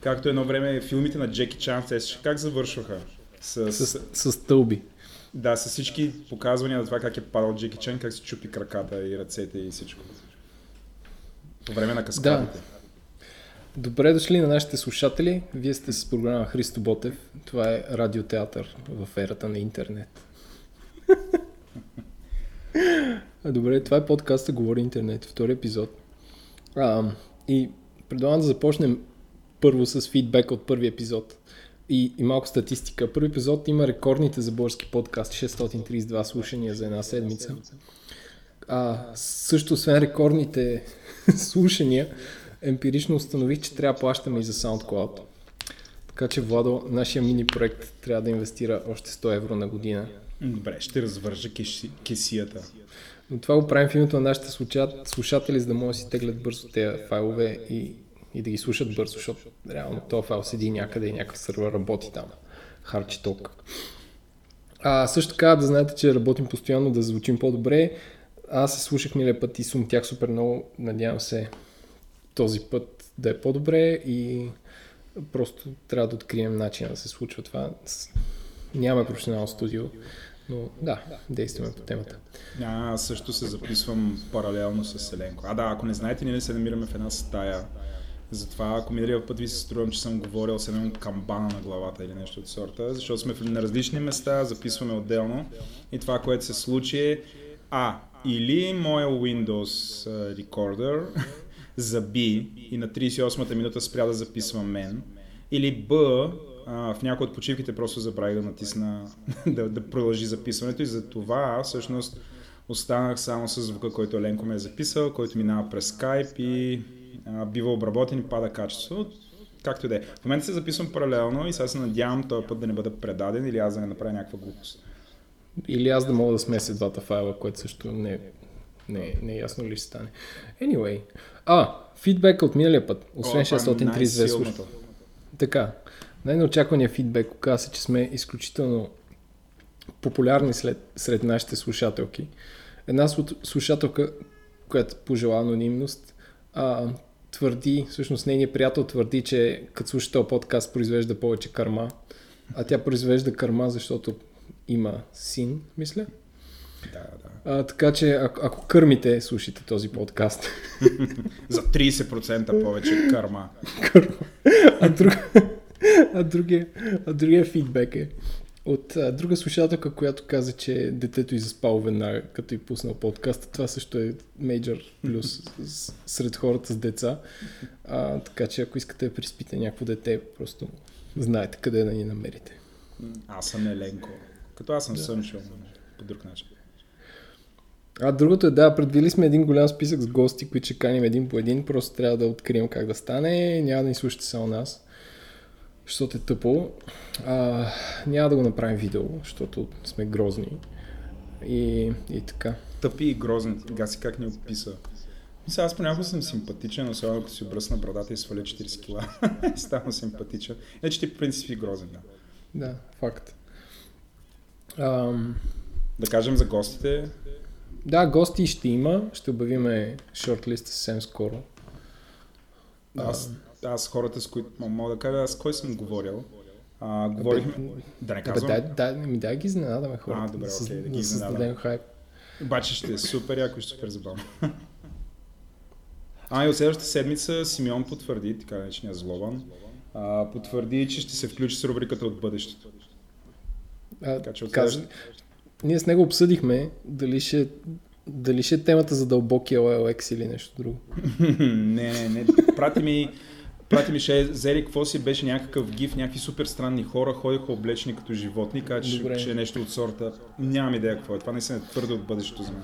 Както едно време филмите на Джеки Чан, как завършваха? С, с, с стълби. Да, с всички показвания на това как е падал Джеки Чан, как се чупи краката и ръцете и всичко. По време на каскадите. Да. Добре дошли на нашите слушатели. Вие сте с програма Христо Ботев. Това е радиотеатър в ерата на интернет. Добре, това е подкаста Говори интернет, втори епизод. А, и предлагам да започнем първо с фидбек от първи епизод и, и малко статистика. Първи епизод има рекордните за български подкаст, 632 слушания за една седмица. А, също, освен рекордните слушания, емпирично установих, че трябва да плащаме и за SoundCloud. Така че, Владо, нашия мини проект трябва да инвестира още 100 евро на година. Добре, ще развържа кесията. Но това го правим в името на нашите слушатели, за да могат да си теглят бързо тези файлове и и да ги слушат бързо, защото реално този файл седи някъде и някакъв сервер работи там. Харчи ток. А също така да знаете, че работим постоянно да звучим по-добре. Аз се слушах милия път и сумтях супер много. Надявам се този път да е по-добре и просто трябва да открием начин да се случва това. Нямаме професионално студио, но да, действаме по темата. А, аз също се записвам паралелно с Селенко. А да, ако не знаете, ние се намираме в една стая затова, ако миналия път ви се струвам, че съм говорил с едно камбана на главата или нещо от сорта, защото сме на различни места, записваме отделно. И това, което се случи е А, или моя Windows Recorder заби и на 38-та минута спря да записвам мен, или Б, в някои от почивките просто забравих да натисна да, да продължи записването. И за това всъщност останах само с звука, който Еленко ме е записал, който минава през Skype и а, бива обработен и пада качество. Както и да е. В момента се записвам паралелно и сега се надявам този път да не бъда предаден или аз да не направя някаква глупост. Или аз да мога да смеся двата файла, което също не, не, не е ясно ли ще стане. Anyway. А, фидбек от миналия път, освен 632 слушател. Така, най-неочаквания фидбек оказа се, че сме изключително популярни след, сред нашите слушателки. Една слушателка, която пожела анонимност, а, твърди, всъщност нейният приятел твърди, че като слуша този подкаст произвежда повече карма, а тя произвежда карма, защото има син, мисля. Да, да. А, така че, ако, ако кърмите, слушайте този подкаст. За 30% повече карма. а, друг, а, другия, а другия фидбек е, от а, друга слушателка, която каза, че детето заспало веднага, като и пуснал подкаста. Това също е мейджор плюс сред хората с деца. А, така че ако искате да приспите някакво дете, просто знаете къде да ни намерите. Аз съм Еленко. Като аз съм да. Сънчо, по друг начин. А другото е, да, предвили сме един голям списък с гости, които ще каним един по един, просто трябва да открием как да стане, няма да ни слушате само нас защото е тъпо. А, няма да го направим видео, защото сме грозни. И, и така. Тъпи и грозни. Гаси как ни описа. Мисля, аз понякога съм симпатичен, особено като си обръсна брадата и сваля 40 кила. Ставам симпатичен. Иначе ти по принцип си грозен, да. Да, факт. Ам... Да кажем за гостите. Да, гости ще има. Ще обявиме шортлист съвсем скоро. Аз аз хората, с които мога да кажа, аз кой съм говорил. А, говорихме... Бе, да не казвам. Дай, дай, ми дай ги изненадаме хората. А, добре, окей, да, да ги изненадаме. хайп. Обаче ще е супер яко и супер забавно. А, и от следващата седмица Симеон потвърди, така наречения злобан, а, потвърди, че ще се включи с рубриката от бъдещето. А, така, че от следващата... Ние с него обсъдихме дали ще дали ще е темата за дълбокия OLX или нещо друго? не, не, не. Прати ми, прати ми ще зели какво си беше някакъв гиф, някакви супер странни хора, ходиха облечени като животни, каза, че, че е нещо от сорта. Нямам идея какво е. Това не се е твърде от бъдещето за мен.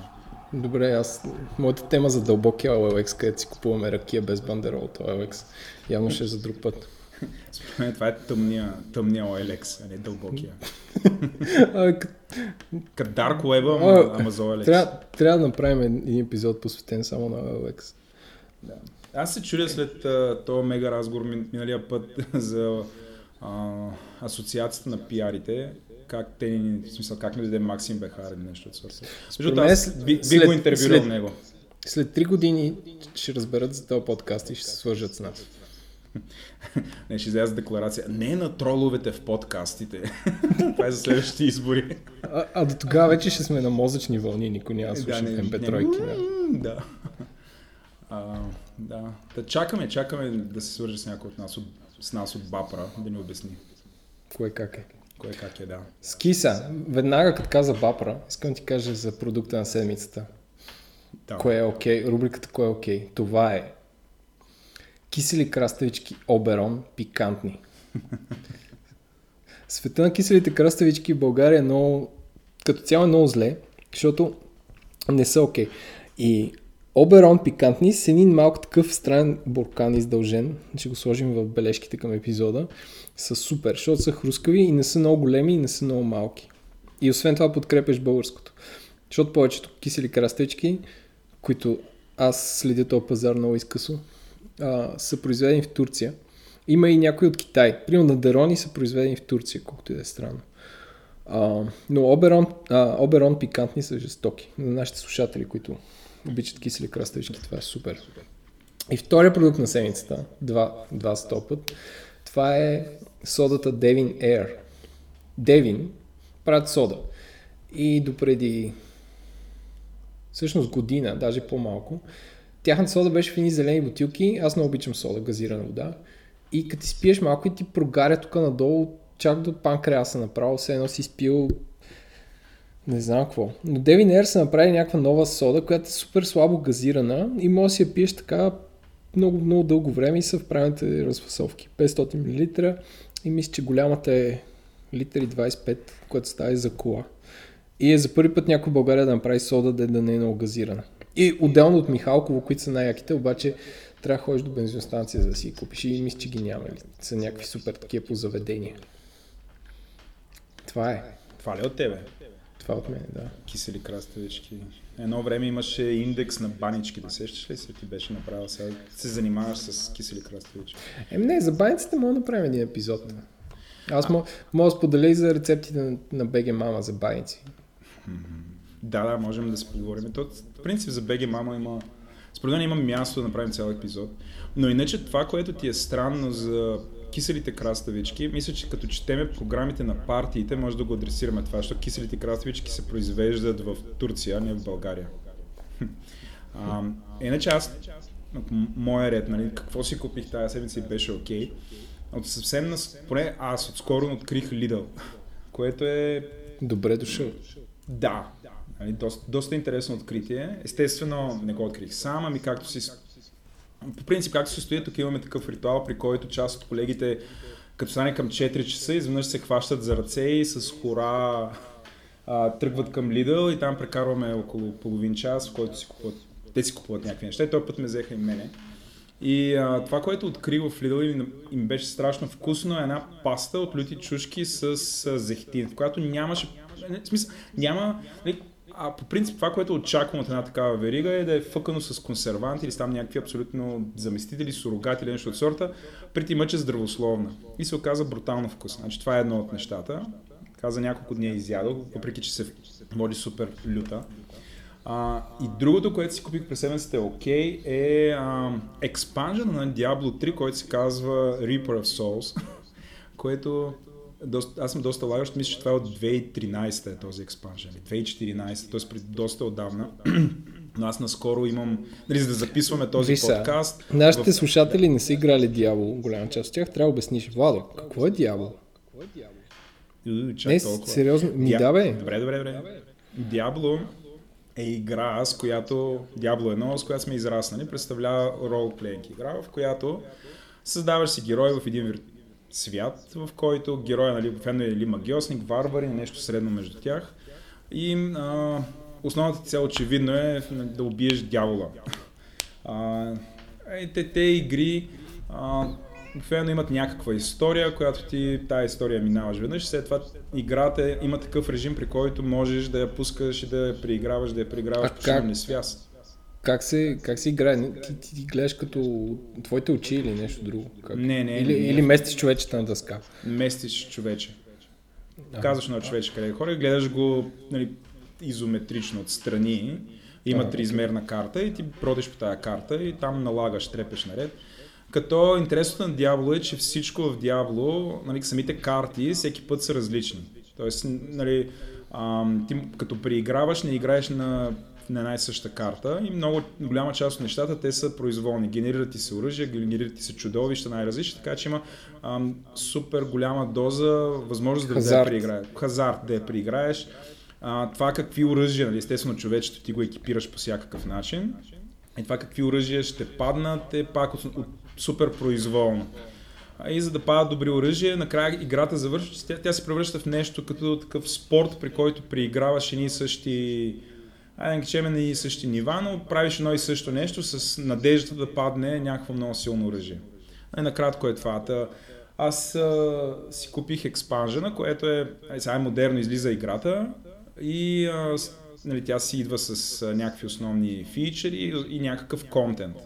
Добре, аз... Моята тема за дълбокия OLX, където си купуваме ракия без бандерол от OLX, явно ще е за друг път. Според мен това е тъмния, тъмния OLX, а не дълбокия. Като Dark Web, ама, за OLX. Трябва, трябва да направим един епизод посветен само на OLX. Да. Аз се чудя след този мега разговор миналия път за а, асоциацията на пиарите, как те ни, в смисъл, как ни даде Максим Бехар или нещо от сорта. Защото аз би, би го интервюрал него. След три години ще разберат за този подкаст и ще се свържат с нас. Не, ще изляза декларация. Не на троловете в подкастите. Това е за следващите избори. А, а до тогава вече ще сме на мозъчни вълни, никой няма да слуша да, MP3. Да. да. А, да. да. чакаме, чакаме да се свържи с някой от нас, от, с нас от Бапра, да ни обясни. Кое как е? Кое как е, да. Скиса, веднага като каза Бапра, искам ти кажа за продукта на седмицата. Да. Кое е окей? Okay? Рубриката Кое е окей? Okay? Това е кисели краставички Оберон пикантни. Света на киселите краставички в България е много, като цяло е много зле, защото не са окей. Okay. И Оберон пикантни с един малко такъв странен буркан издължен, ще го сложим в бележките към епизода, са супер, защото са хрускави и не са много големи и не са много малки. И освен това подкрепяш българското. Защото повечето кисели крастечки, които аз следя този пазар много изкъсо, а, са произведени в Турция. Има и някои от Китай. Примерно на Дерони са произведени в Турция, колкото и да е странно. А, но Оберон, а, Оберон пикантни са жестоки. На нашите слушатели, които обичат кисели краставички, това е супер. И втория продукт на седмицата, два, два стопът, това е содата Devin Air. Devin правят сода. И допреди всъщност година, даже по-малко, Тяхната сода беше в едни зелени бутилки. Аз не обичам сода, газирана вода. И като спиеш малко и ти прогаря тук надолу, чак до панкреаса направо, все едно си спил не знам какво. Но Девин Air са направили някаква нова сода, която е супер слабо газирана и може да си я пиеш така много, много дълго време и са в правилните разфасовки. 500 мл и мисля, че голямата е литри 25, което става за кола. И е за първи път някой в България да направи сода, да, да не е много газирана. И отделно от Михалково, които са най-яките, обаче трябва да ходиш до бензиностанция за да си купиш и мисля, че ги няма. Или са някакви супер такива по заведения. Това е. Това ли е от тебе? Това от мен, да. Кисели краставички. Едно време имаше индекс на банички, да сещаш ли се ти беше направил сега? Се занимаваш с кисели краставички. Еми не, за баниците мога да направим един епизод. Аз мога, мога да споделя и за рецептите на, на BG Мама за баници. Да, да, можем да се поговорим. То, в принцип за BG Мама има... Според мен има място да направим цял епизод. Но иначе това, което ти е странно за киселите краставички, мисля, че като четеме програмите на партиите, може да го адресираме това, защото киселите краставички се произвеждат в Турция, а не в България. а, иначе аз, моя ред, нали, какво си купих тази седмица и беше окей. Okay. От съвсем, поне аз отскоро открих Lidl, което е... Добре дошъл. Да, Нали, доста, доста интересно откритие. Естествено, не го открих сам, ами както си... По принцип, както се стои, тук имаме такъв ритуал, при който част от колегите, като стане към 4 часа, изведнъж се хващат за ръце и с хора а, тръгват към Lidl и там прекарваме около половин час, в който си купуват, те си купуват някакви неща и този път ме взеха и мене. И а, това, което открих в Lidl им, беше страшно вкусно, е една паста от люти чушки с, с зехтин, в която нямаше, в смисъл, няма, нали, а по принцип това, което очаквам от една такава верига е да е фъкано с консерванти или там някакви абсолютно заместители, сурогати или нещо от сорта, преди мъче здравословна. И се оказа брутално вкусно. Значи това е едно от нещата. Каза няколко дни изядох, въпреки че се води супер люта. А, и другото, което си купих през седмицата е окей, okay, е експанжен на Diablo 3, който се казва Reaper of Souls, което доста, аз съм доста лагащ, мисля, че това е от 2013 е този експанжен, 2014, т.е. преди доста отдавна. Но аз наскоро имам, нали, за да записваме този Виса, подкаст. Нашите в... слушатели не са играли Дявол, голяма част от тях. Трябва да обясниш, Владо, какво е Дявол? не, сериозно, ми Дя... да бе. Добре, добре, добре. Дябло е игра, с която, Дябло едно, с която сме израснали, представлява ролплейнг игра, в която създаваш си герой в един свят, в който героя, нали, обикновено е или магиосник, варвари, нещо средно между тях. И а, основната цел очевидно е да убиеш дявола. А, е, те, те игри а, обикновено имат някаква история, която ти тази история минаваш веднъж. След това играта има такъв режим, при който можеш да я пускаш и да я преиграваш, да я преиграваш по как? связ. Как се, как се играе? Ти, ти, ти гледаш като твоите очи или нещо друго? Как? Не, не. Или, не, или местиш човечета на дъска? Местиш човече. А. Казваш на човече къде е хора, гледаш го нали, изометрично отстрани. Има триизмерна карта и ти бродиш по тази карта и там налагаш, трепеш наред. Като интересното на Diablo е, че всичко в Diablo, нали, самите карти, всеки път са различни. Тоест, нали, ам, ти като преиграваш, не играеш на, на една и съща карта и много голяма част от нещата те са произволни. Генерират ти се оръжия, генерират ти се чудовища, най-различни, така че има ам, супер голяма доза възможност да, да преиграеш. Хазарт да я преиграеш. А, това какви оръжия, нали, естествено човечето ти го екипираш по всякакъв начин. И това какви оръжия ще паднат е пак от, от супер произволно. И за да падат добри оръжия, накрая играта завършва, тя, тя се превръща в нещо като такъв спорт, при който преиграваш едни същи айде да кажем на и същи нива, но правиш едно и също нещо с надеждата да падне някакво много силно оръжие. И накратко е това. Аз а, си купих експанжена, което е, сега е модерно, излиза играта и а, нали, тя си идва с а, някакви основни фичери и, и някакъв контент.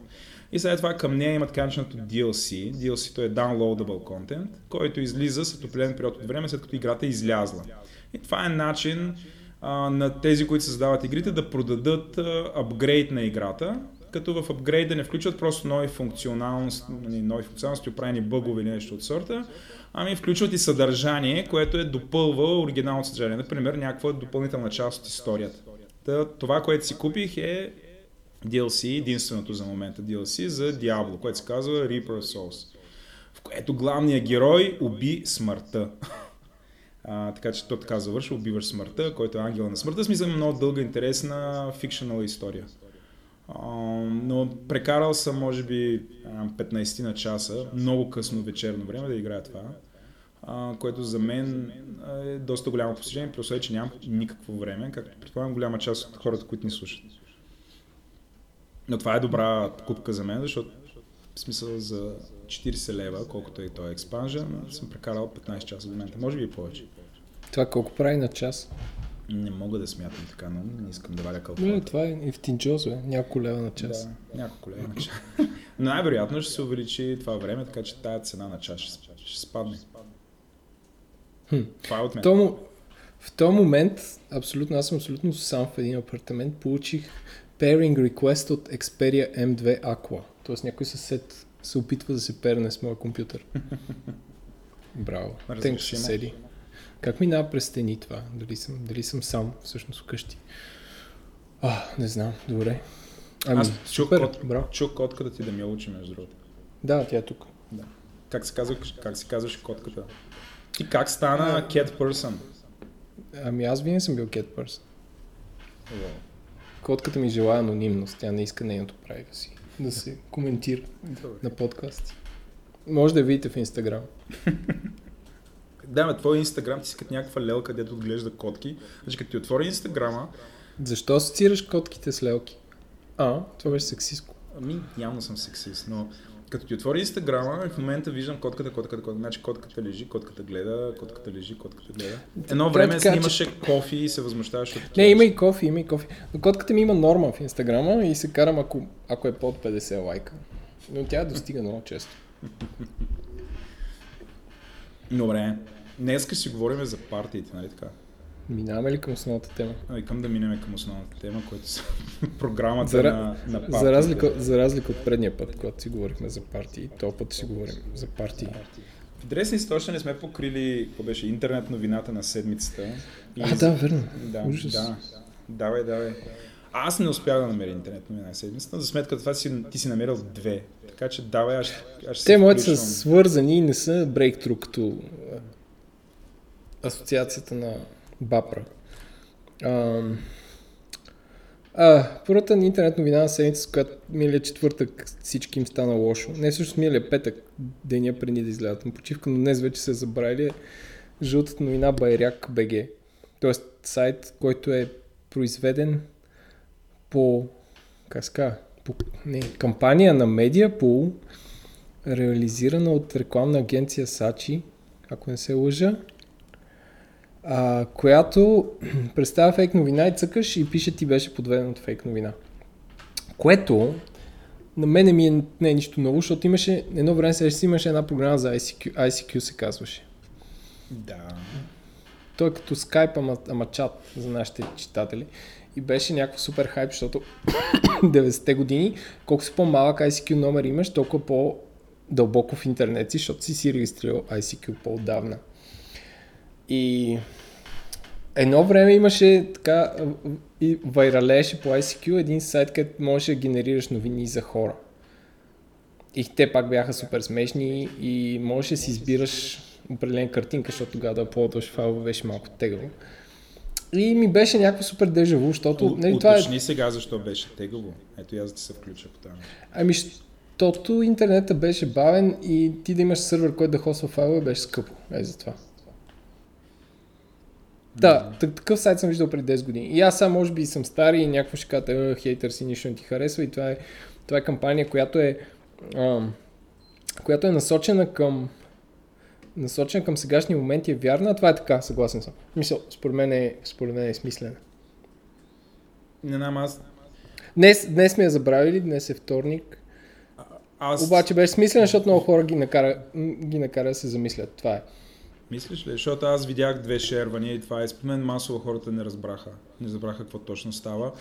И след това към нея има така DLC. DLC-то е Downloadable Content, който излиза след определен период от време, след като играта е излязла. И това е начин а, на тези, които създават игрите, да продадат апгрейд на играта, като в апгрейда не включват просто нови функционалности, нали, нови функционалности, оправени бъгове или нещо от сорта, ами включват и съдържание, което е допълва оригиналното съдържание. Например, някаква допълнителна част от историята. Та, това, което си купих е DLC, единственото за момента DLC за Diablo, което се казва Reaper of Souls, в което главният герой уби смъртта. А, така че то така завършва, убиваш смъртта, който е ангела на смъртта. Смисъл много дълга, интересна фикшнала история. А, но прекарал съм, може би, 15 на часа, много късно вечерно време да играя това, а, което за мен е доста голямо постижение, при условие, че нямам никакво време, както предполагам голяма част от хората, които ни слушат. Но това е добра покупка за мен, защото в смисъл за 40 лева, колкото е този експанжен, съм прекарал 15 часа до момента. Може би и повече. Това колко прави на час? Не мога да смятам така, но не искам да валя калкулатор. Не, това е ефтинчозо, е. няколко лева на час. Да, няколко лева на час. но най-вероятно ще се увеличи това време, така че тая цена на час ще, ще спадне. Хм. Това е от мен. Тому, в този момент, абсолютно, аз съм абсолютно сам в един апартамент, получих pairing request от Xperia M2 Aqua. Тоест някой съсед се опитва да се перне с моя компютър. Браво. Тенк съседи. Как минава през стени това? Дали съм, дали съм сам всъщност вкъщи? А, не знам. Добре. Ами, Аз чух, супер, код, браво. чух котката ти да ми я учи, между другото. Да, тя е тук. Да. Как се, казва, как се казваш котката? И как стана а, cat person? Ами аз винаги съм бил cat person. Котката ми желая анонимност, тя не иска нейното прави да си да се коментира Добре. на подкасти. Може да видите в Инстаграм. да, ме, твой Инстаграм ти си като някаква лелка, където отглежда котки. Значи като ти отвори Инстаграма... Защо асоциираш котките с лелки? А, това беше сексистко. Ами, явно съм сексист, но като ти отвори Инстаграма, в момента виждам котката, котката, котката. Значи котката лежи, котката гледа, котката лежи, котката гледа. Едно време така, снимаше че... кофи и се възмущаваше от Не, има и кофи, има и кофи. Но котката ми има норма в Инстаграма и се карам, ако, ако е под 50 лайка. Но тя достига много често. Добре. Днес си говорим за партиите, нали така? Минаваме ли към основната тема? А, викам да минем към основната тема, която са програмата за, на, на партиите. За разлика, за разлика от предния път, когато си говорихме за партии, то път си говорим за партии. В интересни си точно не сме покрили, какво беше, интернет новината на седмицата. И... А, да, верно. Да, Ужас. да. Давай, давай. Аз не успях да намеря интернет новина на седмицата, за сметка това си, ти си намерил две. Така че давай, аз, аз ще Те моите са свързани и не са брейктру като асоциацията на Бапра. А, първата ни интернет новина на седмица, с която миналия четвъртък всички им стана лошо. Не всъщност миналия петък, деня преди да излязат на почивка, но днес вече се забравили жълтата новина Байряк БГ. Тоест сайт, който е произведен по, как ска, по не, кампания на Медиапул, реализирана от рекламна агенция Сачи, ако не се лъжа, а, която представя фейк новина и цъкаш и пише ти беше подведен от фейк новина. Което на мене ми е, не е нищо ново, защото имаше, едно време сега си имаше една програма за ICQ, ICQ се казваше. Да. Той е като Skype, ама, ама чат за нашите читатели. И беше някакво супер хайп, защото 90-те години, колко си по-малък ICQ номер имаш, толкова по дълбоко в интернет си, защото си си регистрирал ICQ по-отдавна. И едно време имаше така и вайралеше по ICQ един сайт, където можеш да генерираш новини за хора. И те пак бяха супер смешни и можеш да си избираш определена картинка, защото тогава да аплодваш файлове беше малко тегаво. И ми беше някакво супер дежаво, защото... У, нали, това е... сега защо беше тегаво. Ето аз да се включа по тази. Ами, защото интернета беше бавен и ти да имаш сървър, който да хосва файлове, беше скъпо. Е, за това. Да, такъв сайт съм виждал преди 10 години. И аз сега може би съм стар и някакво ще кажа, хейтър си нищо не ти харесва и това е, това е кампания, която е, а, която е насочена към насочена към сегашния момент и е вярна, това е така, съгласен съм. Мисъл, според мен е, според мен е смислена. Не знам, аз... Днес, днес сме я забравили, днес е вторник. Аз... Обаче беше смислена, защото много хора ги накара, ги накара да се замислят. Това е. Мислиш ли? Защото аз видях две шервания и това е. Според мен масово хората не разбраха. Не разбраха какво точно става.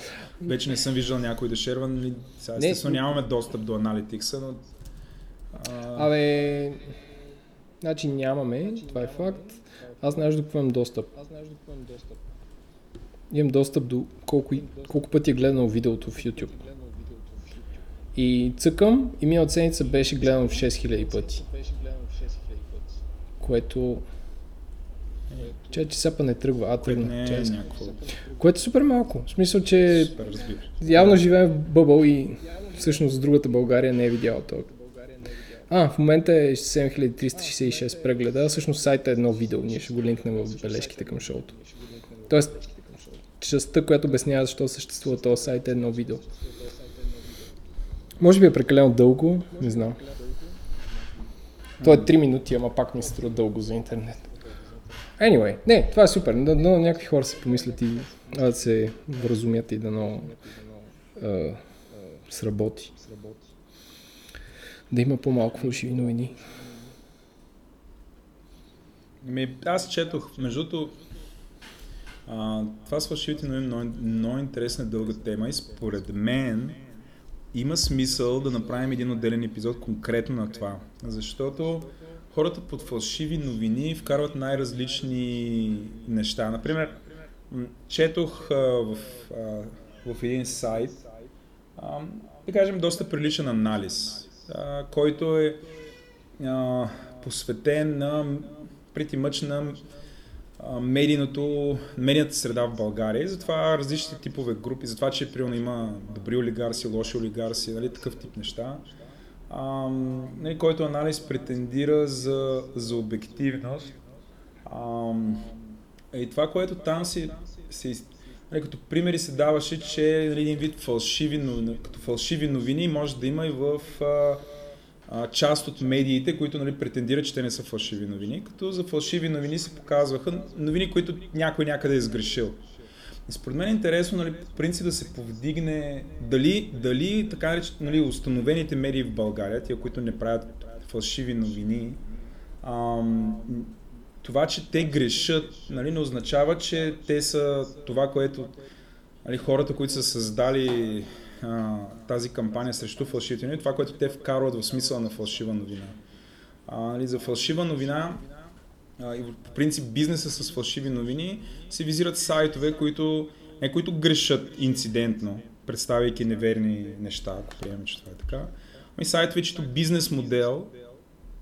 Вече не съм виждал някой да шерва. Нали? Сега естествено не... нямаме достъп до аналитикса, но... А... Абе... Значи нямаме, това е факт. Аз знаеш какво имам достъп. Аз знаеш до какво имам достъп. Имам достъп до колко, колко пъти е гледано видеото в YouTube. И цъкам и миналата седмица беше гледано в 6000 пъти. Което че, че сега не тръгва, а тръгна. Не е някакво... Което е супер малко. В смисъл, че явно живеем в бъбъл и всъщност другата България не е видяла това. А, в момента е 7366 прегледа, всъщност сайта е едно видео. Ние ще го линкнем в бележките към шоуто. Тоест, частта, която обяснява защо съществува този сайт е едно видео. Може би е прекалено дълго, не знам. То е 3 минути, ама пак ми се струва дълго за интернет. Anyway, не, това е супер. Но, но някакви хора се помислят и да се вразумят и да но сработи. Да има по-малко фалшиви новини. Ми, аз четох, между другото, това с фалшивите новини е много, много интересна дълга тема и според мен има смисъл да направим един отделен епизод конкретно на това. Защото хората под фалшиви новини вкарват най-различни неща. Например, четох а, в, а, в един сайт, а, да кажем, доста приличен анализ, а, който е а, посветен на мъч на медийното, медийната среда в България. Затова различните типове групи, затова, че примерно има добри олигарси, лоши олигарси, нали, такъв тип неща а, нали, който анализ претендира за, за обективност. А, и това, което там си, си нали, като примери се даваше, че нали, един вид фалшиви, новини, като фалшиви новини може да има и в а, а, част от медиите, които нали, претендират, че те не са фалшиви новини, като за фалшиви новини се показваха новини, които някой някъде е сгрешил. И според мен е интересно, нали, по принцип да се повдигне дали, дали така реч, нали, установените медии в България, тия, които не правят фалшиви новини, ам, това, че те грешат, нали, не означава, че те са това, което нали, хората, които са създали а, тази кампания срещу фалшивите новини, това, което те вкарват в смисъла на фалшива новина. А, нали, за фалшива новина и по принцип бизнеса с фалшиви новини се визират сайтове, които, не, които грешат инцидентно, представяйки неверни неща, ако приемем, че това е така. Ами сайтове, чето бизнес модел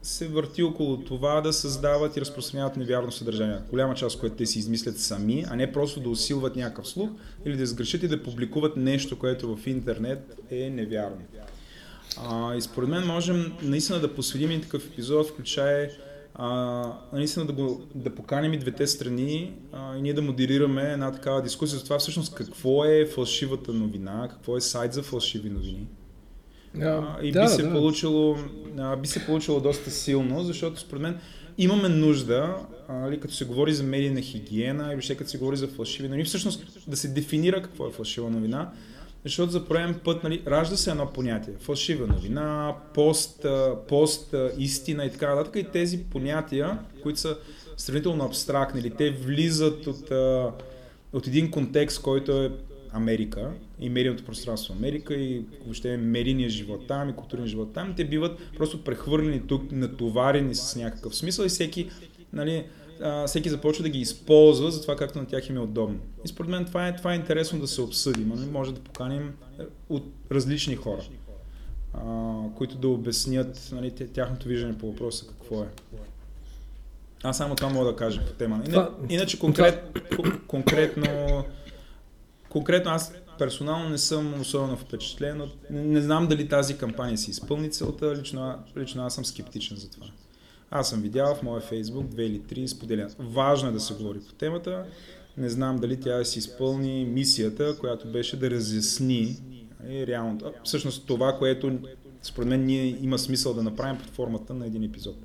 се върти около това да създават и разпространяват невярно съдържание. Голяма част, от което те си измислят сами, а не просто да усилват някакъв слух или да сгрешат и да публикуват нещо, което в интернет е невярно. А, и според мен можем наистина да посветим и такъв епизод, включая а, наистина да, го, да поканим и двете страни а, и ние да модерираме една такава дискусия за това всъщност какво е фалшивата новина, какво е сайт за фалшиви новини. А, и да, би, се да. получило, а, би се получило доста силно, защото според мен имаме нужда, а, като се говори за медийна хигиена и въобще като се говори за фалшиви новини, всъщност да се дефинира какво е фалшива новина, защото за пореден път нали, ражда се едно понятие. Фалшива новина, пост, пост, истина и така нататък. И тези понятия, които са сравнително абстрактни, или те влизат от, от един контекст, който е Америка и медийното пространство Америка и въобще медийния живот там и културния живот там, те биват просто прехвърлени тук, натоварени с някакъв смисъл и всеки, нали, а, всеки започва да ги използва за това както на тях им е удобно. И според мен това е, това е интересно да се обсъди. Нали? Може да поканим от различни хора, а, които да обяснят нали, тяхното виждане по въпроса какво е. Аз само това мога да кажа по тема. Иначе конкрет, конкретно, конкретно аз персонално не съм особено впечатлен, но не знам дали тази кампания си изпълни целта, лично, лично аз съм скептичен за това. Аз съм видял в моя фейсбук две или три споделя. Важно е да се говори по темата. Не знам дали тя си изпълни мисията, която беше да разясни е, реално. Всъщност това, което според мен ние има смисъл да направим под формата на един епизод.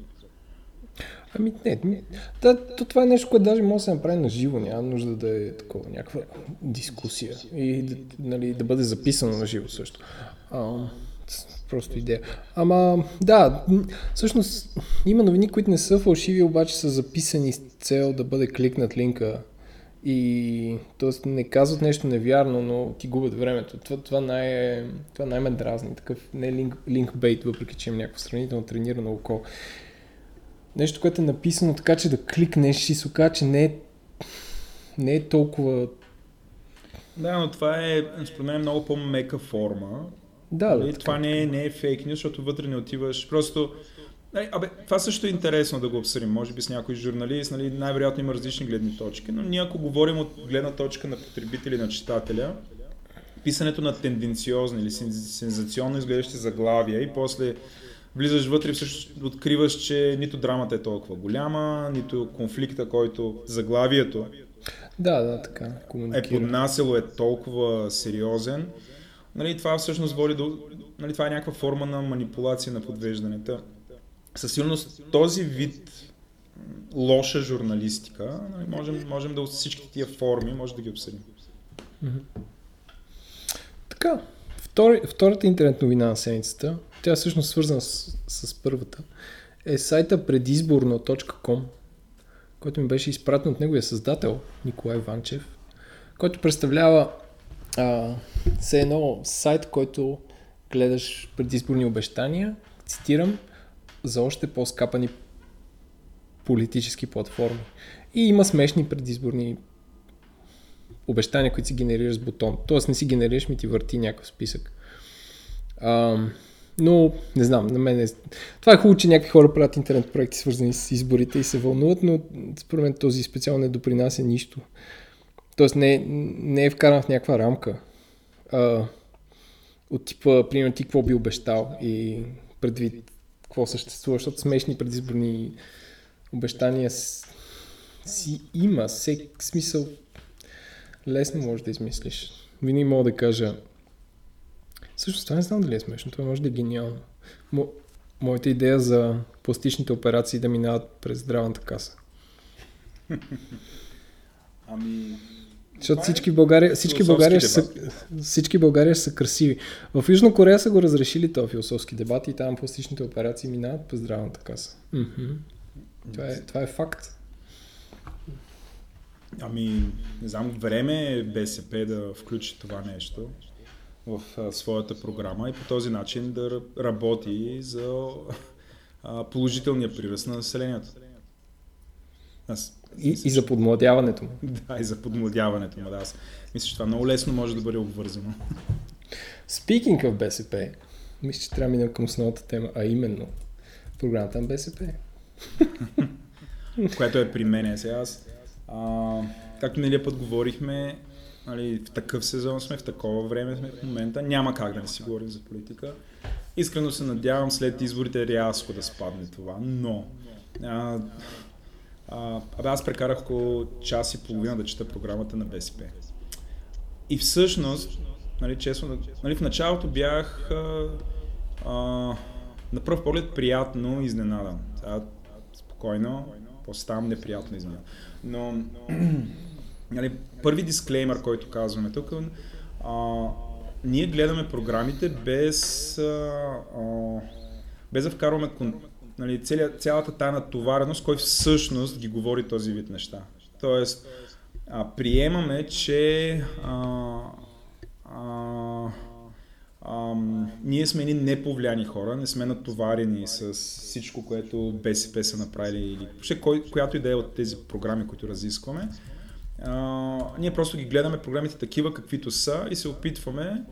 Ами не, да, то това е нещо, което даже може да се направи на живо, няма нужда да е такова, някаква дискусия и да, нали, да бъде записано на живо също. А, просто идея. Ама, да, всъщност има новини, които не са фалшиви, обаче са записани с цел да бъде кликнат линка и т.е. не казват нещо невярно, но ти губят времето. Това, това, най- това най-ме дразни. Такъв не е линк, линкбейт, въпреки че има някакво сравнително тренирано око. Нещо, което е написано така, че да кликнеш и се че не е, не е толкова... Да, но това е, според мен, много по-мека форма. Да, да. Това не е, не е фейк нюс, защото вътре не отиваш. Просто Нали, абе, това също е интересно да го обсъдим, може би с някой журналист, нали, най-вероятно има различни гледни точки, но ние ако говорим от гледна точка на потребители, на читателя, писането на тенденциозни или сензационно изглеждащи заглавия и после влизаш вътре и всъщност откриваш, че нито драмата е толкова голяма, нито конфликта, който заглавието да, да, така, е поднасяло е толкова сериозен. Нали, това всъщност води до... Нали, това е някаква форма на манипулация на подвеждането със сигурност този вид лоша журналистика, нали, можем, можем да всички тия форми, може да ги обсъдим. Така, втори, втората интернет новина на седмицата, тя е всъщност свързана с, с първата, е сайта предизборно.com, който ми беше изпратен от неговия създател, Николай Ванчев, който представлява а, все едно сайт, който гледаш предизборни обещания, цитирам, за още по-скапани политически платформи. И има смешни предизборни обещания, които си генерираш с бутон. Тоест не си генерираш, ми ти върти някакъв списък. А, но, не знам, на мен е... Това е хубаво, че някакви хора правят интернет проекти, свързани с изборите и се вълнуват, но според мен този специално не допринася нищо. Тоест не, не е вкаран в някаква рамка. А, от типа, примерно ти какво би обещал и предвид какво съществува, защото смешни предизборни обещания си има. Всек смисъл лесно може да измислиш. Винаги мога да кажа също това не знам дали е смешно, това може да е гениално. Мо, моята идея за пластичните операции да минават през здравната каса. Ами, защото всички България, всички, България са, всички България са красиви. В Южна Корея са го разрешили този философски дебат и там пластичните операции минават по здравната каса. Mm-hmm. Това, е, това е факт. Ами, не знам, време е БСП да включи това нещо в а, своята програма и по този начин да работи за а, положителния приръст на населението. Аз и, и за подмладяването му. Да, и за подмладяването му, да. Аз мисля, че това много лесно може да бъде обвързано. Speaking of БСП, мисля, че трябва да минем към основната тема, а именно програмата на БСП. Което е при мен сега. Аз, а, както миналия път говорихме, нали, в такъв сезон сме, в такова време сме в момента, няма как да не си говорим за политика. Искрено се надявам след изборите рязко да спадне това, но а, а, абе аз прекарах около час и половина да чета програмата на БСП. И всъщност, нали, честно, нали, в началото бях а, а, на пръв поглед приятно изненадан. Сега, спокойно, после ставам неприятно изненадан. Но, нали, първи дисклеймер, който казваме тук, а, ние гледаме програмите без, а, а, без да вкарваме нали, цялата, цялата тая натовареност, кой всъщност ги говори този вид неща. Тоест, а, приемаме, че а, а, а, ние сме ни неповлияни хора, не сме натоварени с всичко, което БСП са направили или въобще кой, която идея от тези програми, които разискваме. А, ние просто ги гледаме програмите такива каквито са и се опитваме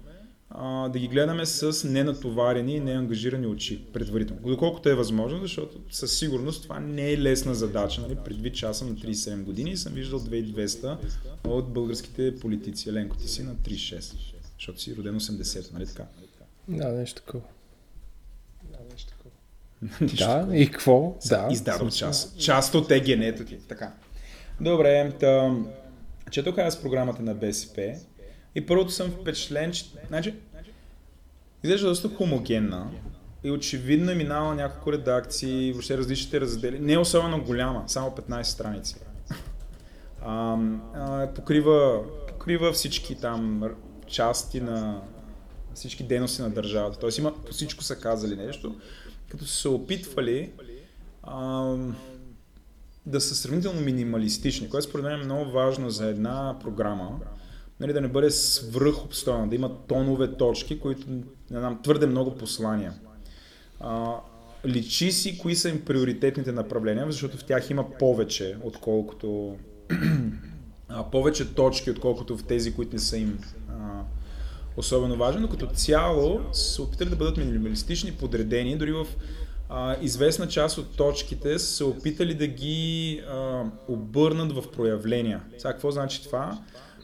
а, да ги гледаме с ненатоварени и неангажирани очи предварително. Доколкото е възможно, защото със сигурност това не е лесна задача. Нали? Предвид, че аз съм на 37 години и съм виждал 2200 от българските политици. Еленко, ти си на 36, защото си роден 80, нали така? Да, нещо такова. Да, нещо такова. да, и какво? Да. Издадох част. Част от егенето ти. Така. Добре, та, четох аз програмата на БСП и първото съм впечатлен, че значи, изглежда доста хомогенна и очевидно е минала няколко редакции, въобще различните раздели. Не е особено голяма, само 15 страници. А, а, покрива, покрива всички там части на всички дейности на държавата. Тоест има, по всичко са казали нещо, като са се опитвали а, да са сравнително минималистични, което според мен е много важно за една програма, нали, да не бъде свръхобстойна, да има тонове точки, които не знам, твърде много послания. А, личи си кои са им приоритетните направления, защото в тях има повече, отколкото повече точки, отколкото в тези, които не са им а, особено важни, но като цяло се опитали да бъдат минималистични, подредени, дори в а, известна част от точките са се опитали да ги а, обърнат в проявления. Сега какво значи това?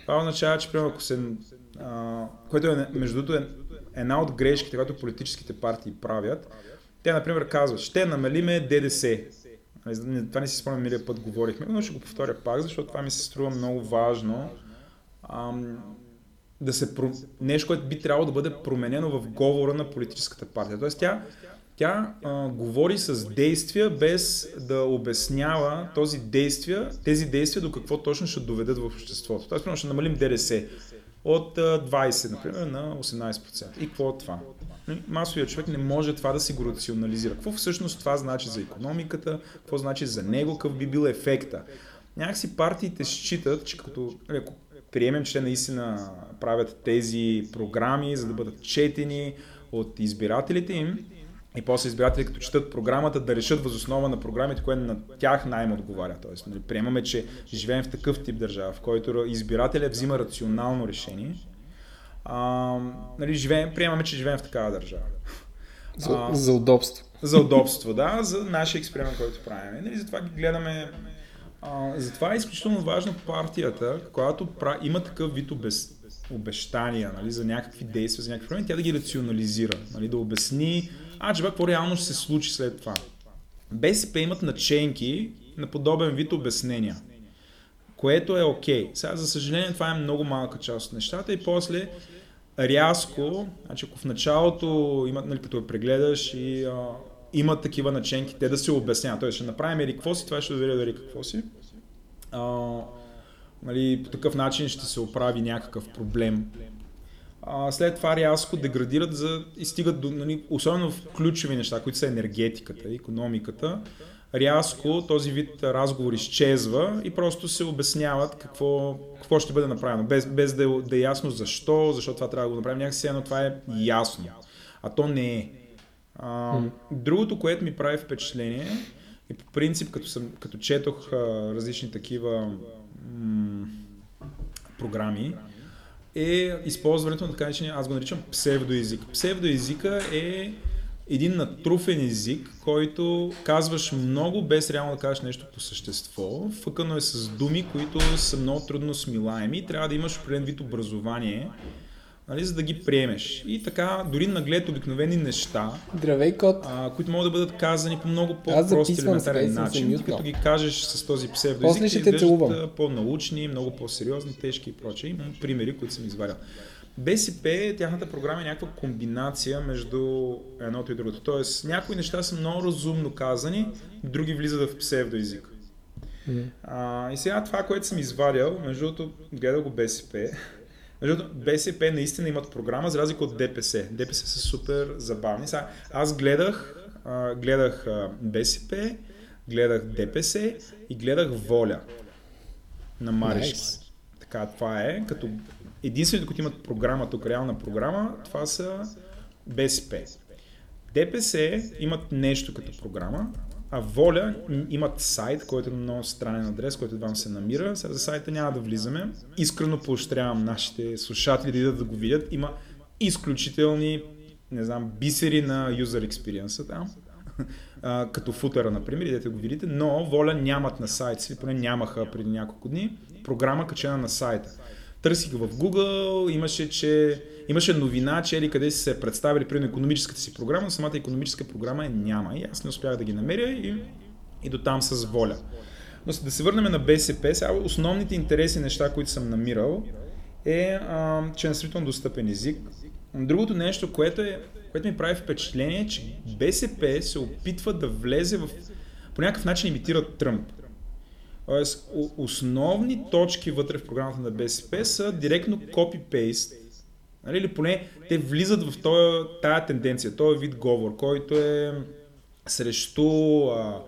Това означава, че примерно ако се... А, което е, между другото е една от грешките, които политическите партии правят. Те, например, казват, ще намалиме ДДС. Това не си спомням, милия път говорихме, но ще го повторя пак, защото това ми се струва много важно. Ам, да се нещо, което би трябвало да бъде променено в говора на политическата партия. Тоест тя, тя а, говори с действия, без да обяснява този действия, тези действия до какво точно ще доведат в обществото. Тоест, ще намалим ДДС от 20, например, на 18%. И какво е това? Нали, масовият човек не може това да си го рационализира. Какво всъщност това значи за економиката, какво значи за него, какъв би бил ефекта. Някакси партиите считат, че като, нали, ако приемем, че наистина правят тези програми, за да бъдат четени от избирателите им, и после избиратели, като четат програмата, да решат възоснова на програмите, което на тях най-мо отговаря. Тоест, нали, приемаме, че живеем в такъв тип държава, в който избирателят взима рационално решение. А, нали, живеем, приемаме, че живеем в такава държава. За, а, за удобство. За удобство, да, за нашия експеримент, който правим. Нали, затова ги гледаме. А, затова е изключително важно партията, която пра... има такъв вид обез... обещания нали, за някакви действия, за някакви проблеми, тя да ги рационализира, нали, да обясни а, че какво реално ще се случи след това. БСП имат наченки на подобен вид обяснения, което е окей. Okay. Сега, за съжаление, това е много малка част от нещата и после рязко, значи ако в началото имат, нали, като я прегледаш и а, имат такива наченки, те да се обясняват. Тоест, ще направим или какво си, това ще доведе до какво си. А, нали, по такъв начин ще се оправи някакъв проблем а, след това рязко деградират за, и стигат до, нали, особено в ключови неща, които са енергетиката, економиката, рязко този вид разговор изчезва и просто се обясняват какво, какво ще бъде направено, без, без да, е, да е ясно защо, защо това трябва да го направим, някакси едно това е ясно, а то не е. А, другото, което ми прави впечатление, и по принцип, като, съм, като четох а, различни такива м- програми, е използването на така наречения, аз го наричам псевдоезик. Псевдоезика е един натруфен език, който казваш много без реално да кажеш нещо по същество. Фъкано е с думи, които са много трудно смилаеми трябва да имаш определен вид образование, нали, за да ги приемеш. И така, дори наглед обикновени неща, Здравей, кот. А, които могат да бъдат казани по много по-прост елементарен начин, като ги кажеш с този псевдоязик, ще изглеждат по-научни, много по-сериозни, тежки и прочее. Имам примери, които съм изварял. БСП, тяхната програма е някаква комбинация между едното и другото. Тоест, някои неща са много разумно казани, други влизат в псевдоязик. Mm. А, и сега това, което съм извадил, между другото, гледал го БСП, между БСП наистина имат програма, за разлика от ДПС. ДПС са супер забавни. Сега, аз гледах, а, гледах а, БСП, гледах ДПС и гледах Воля на Марешки. Nice. така, това е, като единствените, които имат програма, тук реална програма, това са БСП. ДПС имат нещо като програма, а Воля имат сайт, който е на много странен адрес, който едва се намира. Сега за сайта няма да влизаме. Искрено поощрявам нашите слушатели да идат да го видят. Има изключителни, не знам, бисери на user experience там. Като футера, например, идете го видите, но Воля нямат на сайта си, поне нямаха преди няколко дни, програма качена на сайта. Търсих в Google, имаше, че, имаше новина, че или къде си се представили при економическата си програма, но самата економическа програма е няма и аз не успях да ги намеря и, и до там с воля. Но да се върнем на БСП, сега основните интереси неща, които съм намирал е, а, че е насрително достъпен език. Другото нещо, което, е, което ми прави впечатление е, че БСП се опитва да влезе в... по някакъв начин имитира Тръмп. Тоест, основни точки вътре в програмата на БСП са директно копи-пейст. Нали, или поне те влизат в този, тая тенденция, този вид говор, който е срещу а,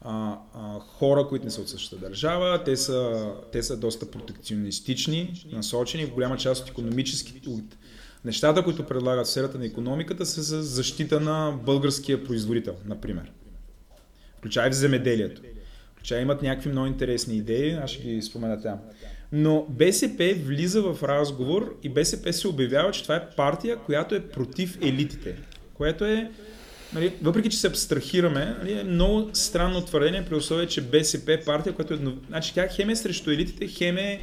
а, а, хора, които не са от същата държава. Те са, те са доста протекционистични, насочени. В голяма част от економически, от нещата, които предлагат в сферата на економиката, са за защита на българския производител, например. Включая в земеделието че имат някакви много интересни идеи, аз ще ги спомена там. Но БСП влиза в разговор и БСП се обявява, че това е партия, която е против елитите. Което е, нали, въпреки че се абстрахираме, нали, е много странно твърдение при условие, че БСП е партия, която е... Значи тя хем е срещу елитите, хем е,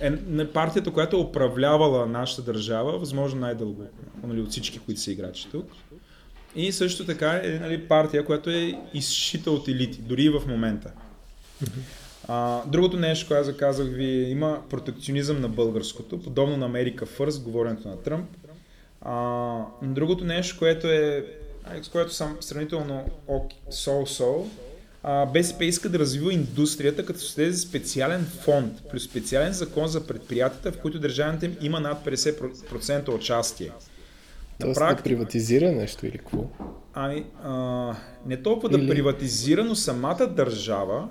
е партията, която е управлявала нашата държава, възможно най-дълго нали, от всички, които са играчи тук. И също така е нали, партия, която е изшита от елити, дори и в момента. А, другото нещо, което аз казах ви, има протекционизъм на българското, подобно на Америка Фърст, говоренето на Тръмп. А, другото нещо, което е, с което съм сравнително so-so, БСП иска да развива индустрията, като се специален фонд, плюс специален закон за предприятията, в които държавните им има над 50% участие. Тоест практика, да приватизира нещо или какво? Ами, а, не толкова или... да приватизира, но самата държава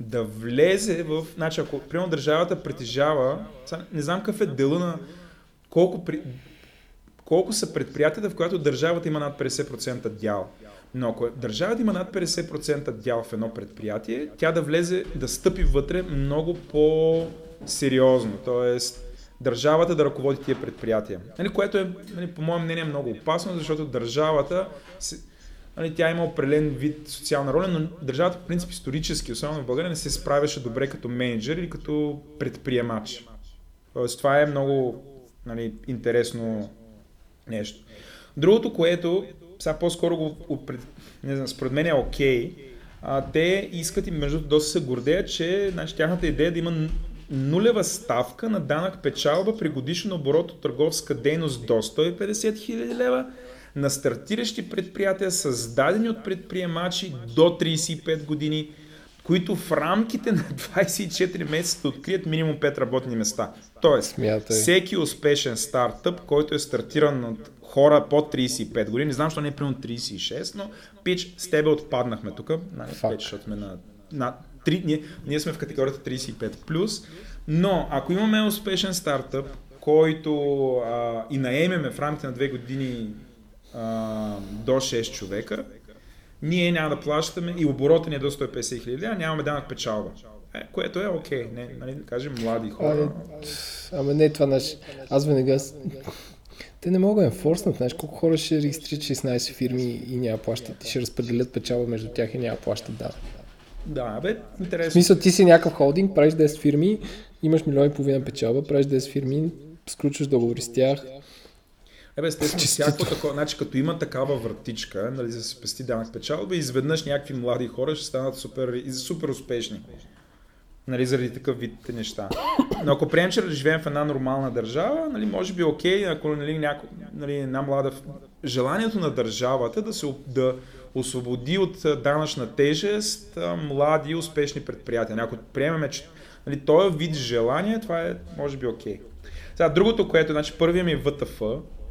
да влезе в... Значи, ако, примерно, държавата притежава... Не знам какъв е дела на... Колко, при, колко са предприятията, в която държавата има над 50% дял. Но ако държавата има над 50% дял в едно предприятие, тя да влезе, да стъпи вътре много по-сериозно. Тоест, държавата да ръководи тия предприятия. Нали, което е, нали, по мое мнение, много опасно, защото държавата Нали, тя има определен вид социална роля, но държавата по принцип исторически, особено в България, не се справяше добре като менеджер или като предприемач. Тоест, това е много нали, интересно нещо. Другото, което сега по-скоро го, не знам, според мен е окей, okay, те искат и между доста се гордеят, че значи, тяхната идея е да има нулева ставка на данък печалба при годишен оборот от търговска дейност до 150 000 лева на стартиращи предприятия, създадени от предприемачи до 35 години, които в рамките на 24 месеца открият минимум 5 работни места. Тоест, Смятай. всеки успешен стартъп, който е стартиран от хора под 35 години, не знам, защо не е примерно 36, но пич, с тебе отпаднахме тук, нали, защото сме на, на 3, ние, ние сме в категорията 35+, плюс, но ако имаме успешен стартъп, който а, и наемеме в рамките на 2 години а, до 6 човека, ние няма да плащаме и оборота ни е до 150 хиляди, а нямаме данък печалба. Е, което е окей, okay, не, нали, да кажем млади хора. А, ама не това, наш... аз винаги те не могат да форснат, знаеш колко хора ще регистрират 16 фирми и няма плащат и ще разпределят печалба между тях и няма плащат да. Да, бе, интересно. В смисъл, ти си някакъв холдинг, правиш 10 фирми, имаш милион и половина печалба, правиш 10 фирми, сключваш договори с тях, Ебе, естествено, всяко такова, значи като има такава вратичка, нали, за да се спести данък печалба, изведнъж някакви млади хора ще станат супер, супер успешни. Нали, заради такъв вид неща. Но ако приемем, че живеем в една нормална държава, нали, може би окей, ако нали, няко, нали, една млада... Желанието на държавата да се да освободи от данъчна тежест млади успешни предприятия. Ако приемем, че нали, този вид желание, това е може би окей. Сега, другото, което, значи, първият ми ВТФ,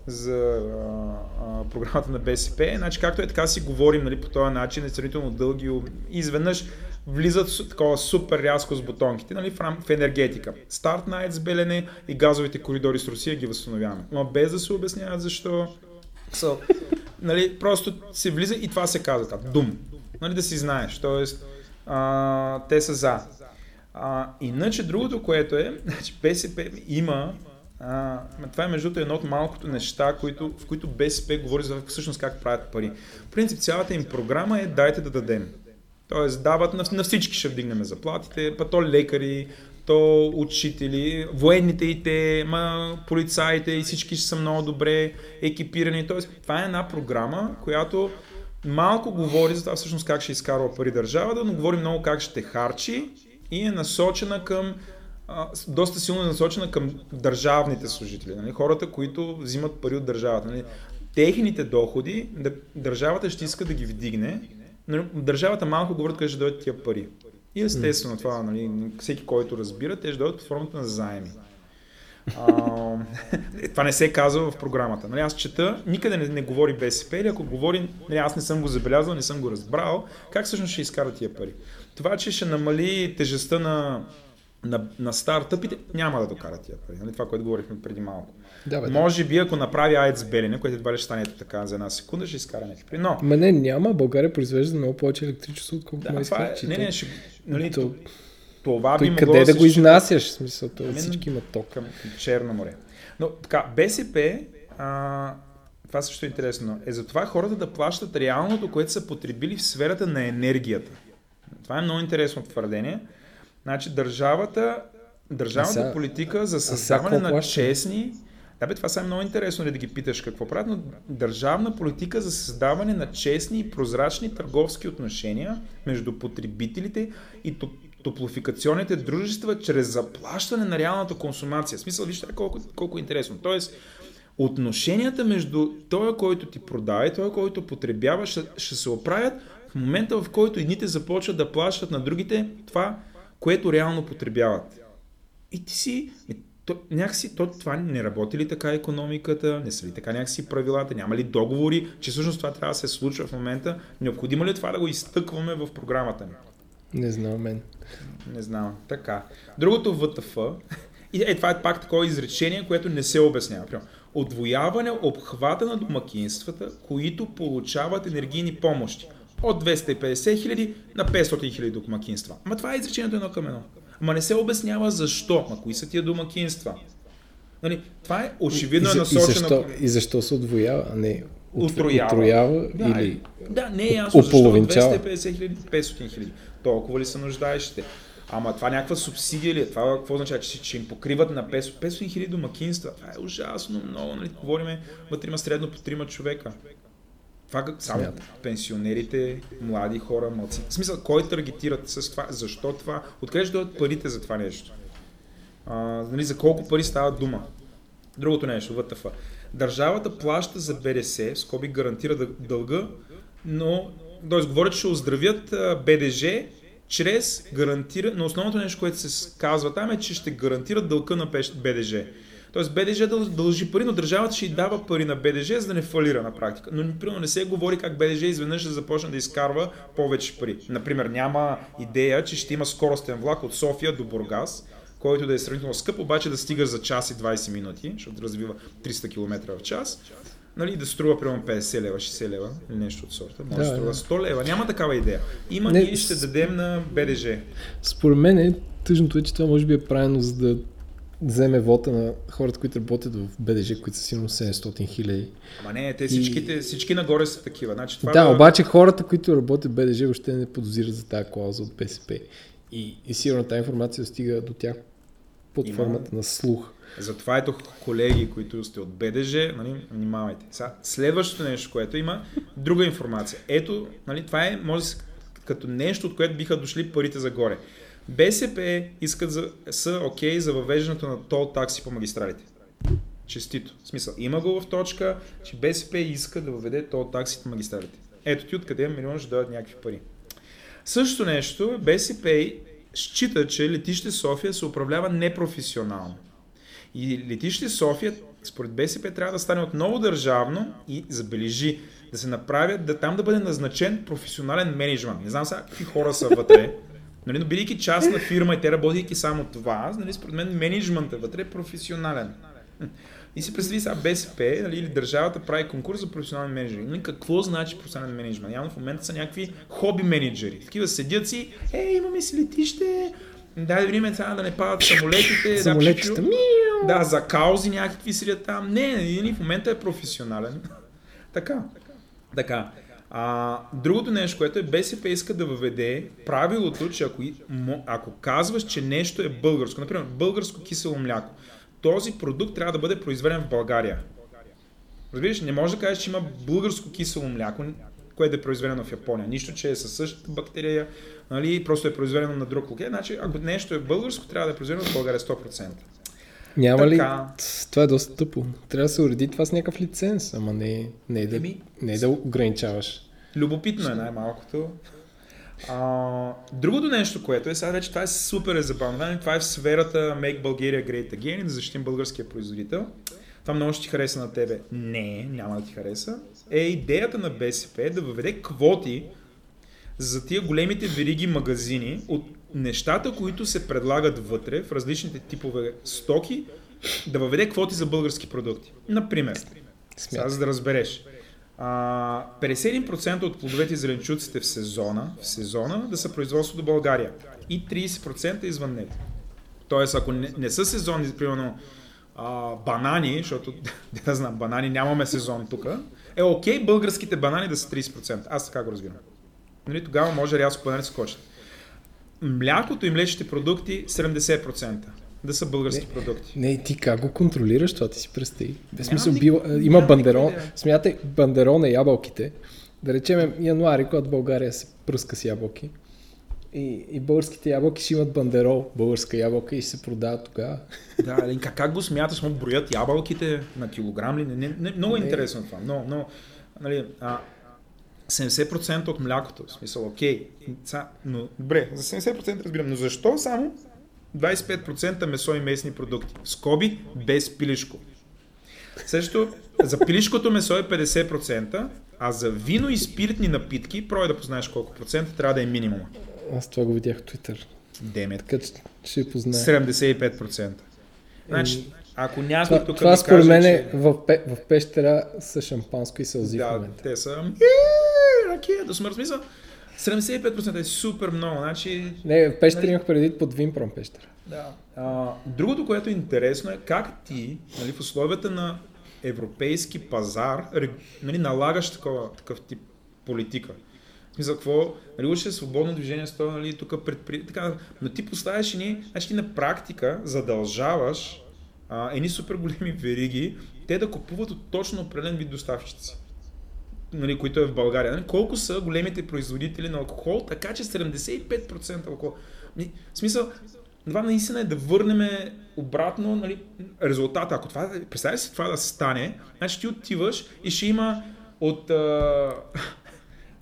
за а, а, програмата на БСП. Значи, както е така си говорим нали, по този начин, е сравнително дълги изведнъж влизат такова супер рязко с бутонките нали, в, рам, в енергетика. Старт Night с Белене и газовите коридори с Русия ги възстановяваме. Но без да се обясняват защо. So, нали, просто се влиза и това се казва. Так, дум. Нали, да си знаеш. Тоест, а, те са за. А, иначе другото, което е, значи БСП има а, това е между другото едно от малкото неща, които, в които БСП говори за всъщност как правят пари. В принцип цялата им програма е дайте да дадем. Тоест дават на, на всички ще вдигнем заплатите, па то лекари, то учители, военните и те, ма, полицаите и всички ще са много добре екипирани. Тоест, това е една програма, която малко говори за това всъщност как ще изкарва пари държавата, но говори много как ще харчи и е насочена към доста силно насочена към държавните служители, нали? хората, които взимат пари от държавата. Нали? Техните доходи, държавата ще иска да ги вдигне, но държавата малко говорят къде ще дойдат тия пари. И естествено това, нали, всеки, който разбира, те ще дойдат под формата на заеми. А, това не се казва в програмата. Нали, аз чета, никъде не, не говори БСП или ако говори, нали, аз не съм го забелязал, не съм го разбрал, как всъщност ще изкарат тия пари. Това, че ще намали тежестта на на, на стартъпите няма да докарат тия пари. Нали? Това, което говорихме преди малко. Да, бе, Може би, ако направи АЕЦ Белене, което едва ли ще стане така за една секунда, ще изкара някакви пари. Но... Ма не, няма. България произвежда много повече електричество, отколкото да, това е, не, не, ще, нали, то, това би могло къде да, да го изнасяш? В смисъл, това всички имат ток. Към Черно море. Но така, БСП, а, това също е интересно, е за това хората да плащат реалното, което са потребили в сферата на енергията. Това е много интересно твърдение. Значи държавата, държавната а политика за създаване на плаща? честни... Да бе, това са е много интересно ли да ги питаш какво правят, но държавна политика за създаване на честни и прозрачни търговски отношения между потребителите и топлофикационните дружества чрез заплащане на реалната консумация. В смисъл, вижте колко, колко е интересно. Тоест, отношенията между този, който ти продава и този, който потребява, ще, ще се оправят в момента, в който едните започват да плащат на другите това, което реално потребяват. И ти си, то, някакси, то, това не работи ли така економиката, не са ли така някакси правилата, няма ли договори, че всъщност това трябва да се случва в момента, необходимо ли е това да го изтъкваме в програмата ни? Не знам, мен. Не знам, така. Другото ВТФ, е, това е пак такова изречение, което не се обяснява. Примерно, отвояване обхвата на домакинствата, които получават енергийни помощи от 250 хиляди на 500 хиляди домакинства. Ама това е изречението едно към едно. Ама не се обяснява защо. Ама кои са тия домакинства? Нали, това е очевидно и, е насочено. И защо, и защо се отвоява, не утроява, утроява да, или Да, не е ясно защо 250 хиляди, 500 хиляди. Толкова ли са нуждаещите? Ама това някаква субсидия ли е? Това какво означава, че, че им покриват на 500, 500 хиляди домакинства? Това е ужасно много. Нали? Говориме, вътре има средно по трима човека. Това само Смята. пенсионерите, млади хора, млади. В смисъл, кой таргетират с това? Защо това? Откъде ще дойдат парите за това нещо? А, нали, за колко пари става дума? Другото нещо, ВТФ. Държавата плаща за БДС, скоби гарантира дълга, но т.е. говорят, че ще оздравят БДЖ чрез гарантира, но основното нещо, което се казва там е, че ще гарантират дълга на БДЖ. Тоест БДЖ дължи пари, но държавата ще й дава пари на БДЖ, за да не фалира на практика. Но примерно не се говори как БДЖ изведнъж ще започне да изкарва повече пари. Например, няма идея, че ще има скоростен влак от София до Бургас, който да е сравнително скъп, обаче да стига за час и 20 минути, защото развива 300 км в час. Нали, да струва примерно 50 лева, 60 лева или нещо от сорта. Може да, да струва 100 лева. Няма такава идея. Има не, и ще дадем на БДЖ. Според мен е, тъжното е, че това може би е правилно за да вземе вота на хората, които работят в БДЖ, които са сигурно 700 хиляди. Ама не, те всичките, и... всички нагоре са такива. Значи, това да, да, обаче хората, които работят в БДЖ, въобще не подозират за тази клауза от БСП. И, и сигурно тази информация стига до тях под Има... формата на слух. Затова ето колеги, които сте от БДЖ, нали, внимавайте. Сега, следващото нещо, което има, друга информация. Ето, нали, това е, може като нещо, от което биха дошли парите загоре. БСП искат за, са окей okay за въвеждането на тол такси по магистралите. Честито. В смисъл, има го в точка, че БСП иска да въведе тол такси по магистралите. Ето ти откъде милион ще дойдат някакви пари. Същото нещо, БСП счита, че летище София се управлява непрофесионално. И летище София, според БСП, трябва да стане отново държавно и забележи, да се направят, да там да бъде назначен професионален менеджмент. Не знам сега какви хора са вътре, Нали, но бидейки частна фирма и те работейки само това, нали, според мен менеджментът вътре е професионален. И си представи сега БСП нали, или държавата прави конкурс за професионални менеджери. Нали, какво значи професионален менеджмент? Явно в момента са някакви хоби менеджери. Такива седят си, е, имаме си летище, Дай да видим сега да не падат самолетите. Самолетите. Да, да, за каузи някакви седят там. Не, не, в момента е професионален. така. Така. А, другото нещо, което е БСП иска да въведе правилото, че ако, ако казваш, че нещо е българско, например българско кисело мляко, този продукт трябва да бъде произведен в България. Разбираш, не може да кажеш, че има българско кисело мляко, което е произведено в Япония. Нищо, че е със същата бактерия, нали, просто е произведено на друг локе. Значи, ако нещо е българско, трябва да е произведено в България 100%. Няма така... ли? Това е доста тъпо. Трябва да се уреди това с някакъв лиценз, ама не, не, е да, Еми... не е да ограничаваш. Любопитно е най-малкото. А, другото нещо, което е, сега вече това е супер забавно, това е в сферата Make Bulgaria Great Again, да защитим българския производител. Това много ще ти хареса на тебе. Не, няма да ти хареса. Е идеята на БСП да въведе квоти за тия големите вериги магазини от нещата, които се предлагат вътре в различните типове стоки, да въведе квоти за български продукти. Например, сега за да разбереш, а, 51% от плодовете и зеленчуците в сезона, в сезона да са производство до България и 30% извън него. Тоест, ако не, не са сезонни, примерно а, банани, защото, не знам, банани нямаме сезон тук, е окей българските банани да са 30%. Аз така го разбирам. Нали, тогава може рязко банани скочат. Млякото и млечните продукти 70% да са български не, продукти. Не, ти как го контролираш, това ти си представи. Без смисъл, бил, има бандерон, смятай бандерон на ябълките. Да речем януари, когато България се пръска с ябълки. И, и българските ябълки ще имат бандерол, българска ябълка и ще се продават тогава. Да, как, как го смяташ, му броят ябълките на килограм ли? Не, не, не, много е интересно това. Но, но, нали, а, 70% от млякото, в смисъл, окей, но добре, за 70% разбирам, но защо само 25% месо и месни продукти. Скоби без пилишко. Също за пилишкото месо е 50%, а за вино и спиртни напитки, пробай да познаеш колко процента трябва да е минимум. Аз това го видях в Twitter. Демет. Така че ще познае. 75%. Значи, ако някой това, тук това според мен е че... в, в пещера с шампанско и сълзи да, те са е, да смърт смисъл. 75% е супер много. Значи, не, в пещера нали... имах преди под Винпром пещера. Да. А, другото, което е интересно е как ти нали, в условията на европейски пазар нали, налагаш такова, такъв тип политика. За какво? Нали, е свободно движение с това, нали, тук предпри... така, но ти поставяш ни, значи ти на практика задължаваш а, едни супер големи вериги, те да купуват от точно определен вид доставчици нали, които е в България. Нали, колко са големите производители на алкохол, така че 75% алкохол. Нали, в смисъл, това наистина е да върнем обратно нали, резултата. Ако това, представя си това да стане, значи ти отиваш и ще има от... А...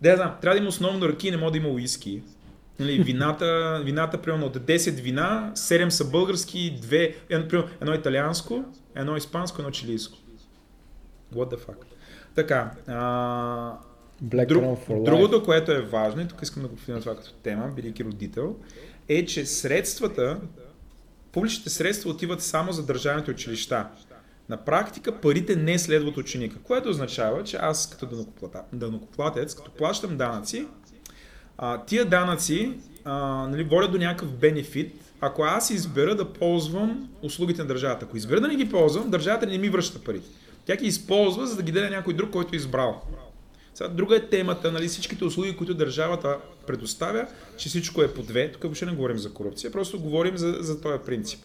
Да, знам, трябва да има основно ръки, не може да има уиски. Нали, вината, вината, примерно от 10 вина, 7 са български, 2, едно, едно италианско, едно испанско, едно чилийско. What the fuck? Така. А, Black друг, for другото, което е важно, и тук искам да го повторя това като тема, бидейки родител, е, че средствата, публичните средства отиват само за държавните училища. На практика парите не следват ученика, което означава, че аз като данокоплатец, като плащам данъци, а, тия данъци а, нали, водят до някакъв бенефит, ако аз избера да ползвам услугите на държавата. Ако избера да не ги ползвам, държавата не ми връща парите. Тя ги използва, за да ги даде някой друг, който е избрал. Сега, друга е темата, нали, всичките услуги, които държавата предоставя, че всичко е по две. Тук въобще не говорим за корупция, просто говорим за, за този принцип.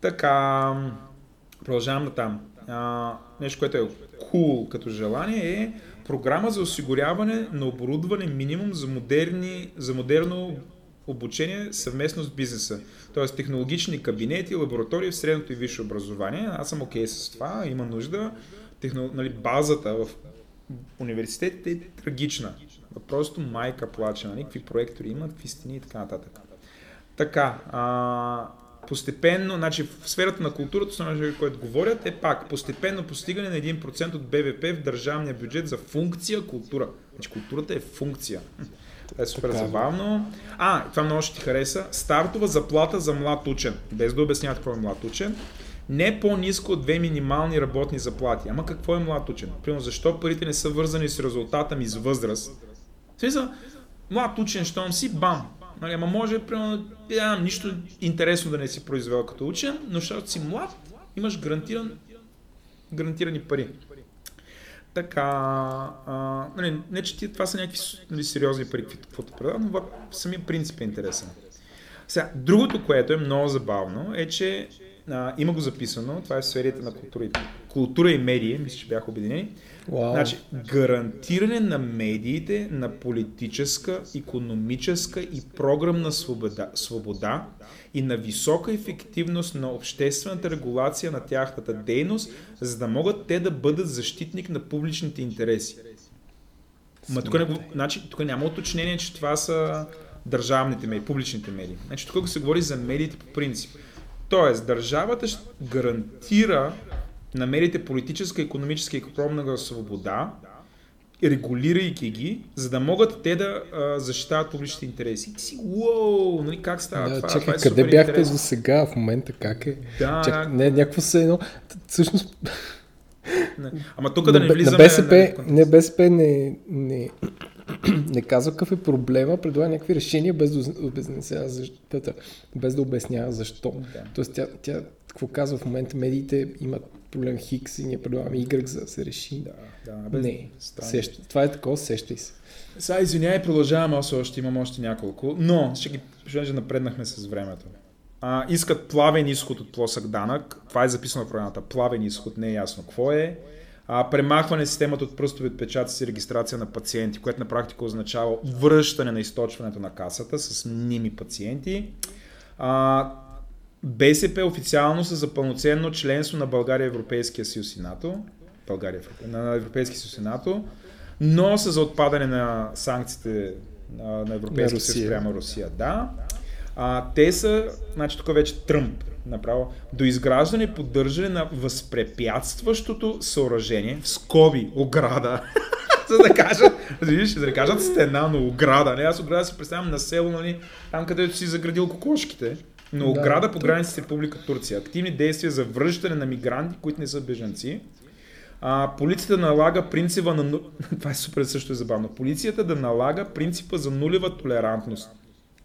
Така, продължавам на там. А, нещо, което е cool като желание е програма за осигуряване на оборудване минимум за, модерни, за модерно обучение съвместно с бизнеса. Тоест технологични кабинети, лаборатории в средното и висше образование. Аз съм окей okay с това, има нужда. Техно, нали, базата в университетите е трагична. Просто майка плаче, нали, какви проектори имат, какви стени и така нататък. Така, а, постепенно, значи в сферата на културата, основно, което говорят, е пак постепенно постигане на 1% от БВП в държавния бюджет за функция култура. Значи културата е функция. Това е супер така, забавно. А, това много ще ти хареса. Стартова заплата за млад учен. Без да обясняват какво е млад учен. Не по-низко от две минимални работни заплати. Ама какво е млад учен? Примерно, защо парите не са вързани с резултата ми с възраст? Смисъл, млад учен, щом си, бам, Нали, ама може, примерно, да, нищо интересно да не си произвел като учен, но защото си млад, имаш гарантиран, гарантирани пари. Така, а, нали, не че това са някакви нали, сериозни пари, каквото предавам, но самия принцип е интересен. Сега, другото, което е много забавно, е, че а, има го записано, това е в сферията на култура и, култура и медии, мисля, че бяха обединени. Wow. Значи, гарантиране на медиите на политическа, економическа и програмна свобода, свобода и на висока ефективност на обществената регулация на тяхната дейност, за да могат те да бъдат защитник на публичните интереси. Ма тук, не, значи, тук няма уточнение, че това са държавните медии, публичните медии. Значи тук се говори за медиите по принцип. Тоест, държавата гарантира на медиите политическа, економическа и економна свобода, регулирайки ги, за да могат те да а, защитават публичните интереси. И си, уоу, нали, как става да, това? Чакай, това е къде бяхте за сега, в момента, как е? Да. Чак, не, някакво се едно, всъщност... Не. Ама тук да не влизаме... На БСП, не, БСП не, не, не казва какъв е проблема, предлага някакви решения без да обяснява защо. Без да обяснява защо. Да. Тоест тя, тя, какво казва в момента, медиите имат проблем Хикс и ние предлагаме Y за да се реши. Да, да. Без... Не, сеща, това е такова, сещай се. Сега извинявай, продължаваме, аз още имам още няколко, но ще ги, ще напреднахме с времето. А, искат плавен изход от плосък данък. Това е записано в програмата. Плавен изход, не е ясно какво е. А, премахване системата от пръстови отпечатъци и регистрация на пациенти, което на практика означава връщане на източването на касата с мними пациенти. А, БСП официално са за пълноценно членство на България, Европейския съюз и НАТО. България, на Европейския съюз и НАТО, но са за отпадане на санкциите на Европейския съюз прямо Русия. Да. А, те са, значи тук вече Тръмп направо, до изграждане и поддържане на възпрепятстващото съоръжение, в скоби, ограда, за да кажат, за да кажат стена, но ограда. Не, аз ограда си представям на село, нали, там където си заградил кокошките. Но ограда да, по границите с Република Турция. Активни действия за връщане на мигранти, които не са бежанци. А, полицията налага принципа на... Това е супер също е забавно. Полицията да налага принципа за нулева толерантност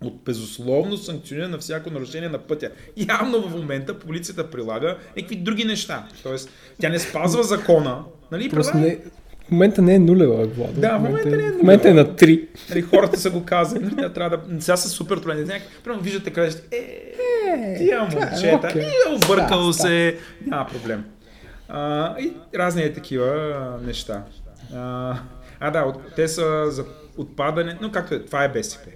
от безусловно санкциониране на всяко нарушение на пътя. Явно в момента полицията прилага някакви други неща. Тоест, тя не спазва закона. Нали? Просто не, момента не е нулева, Владо. Да, в момента, не е нулева. В момента е на 3. Нали, хората са го казали. Нали, трябва да... Сега са супер толерантни. Примерно виждате къде. Е, е, тия момчета. Okay. И объркал да, се. Няма проблем. А, и разни е такива неща. А, а да, те са за отпадане, но както е, това е БСП.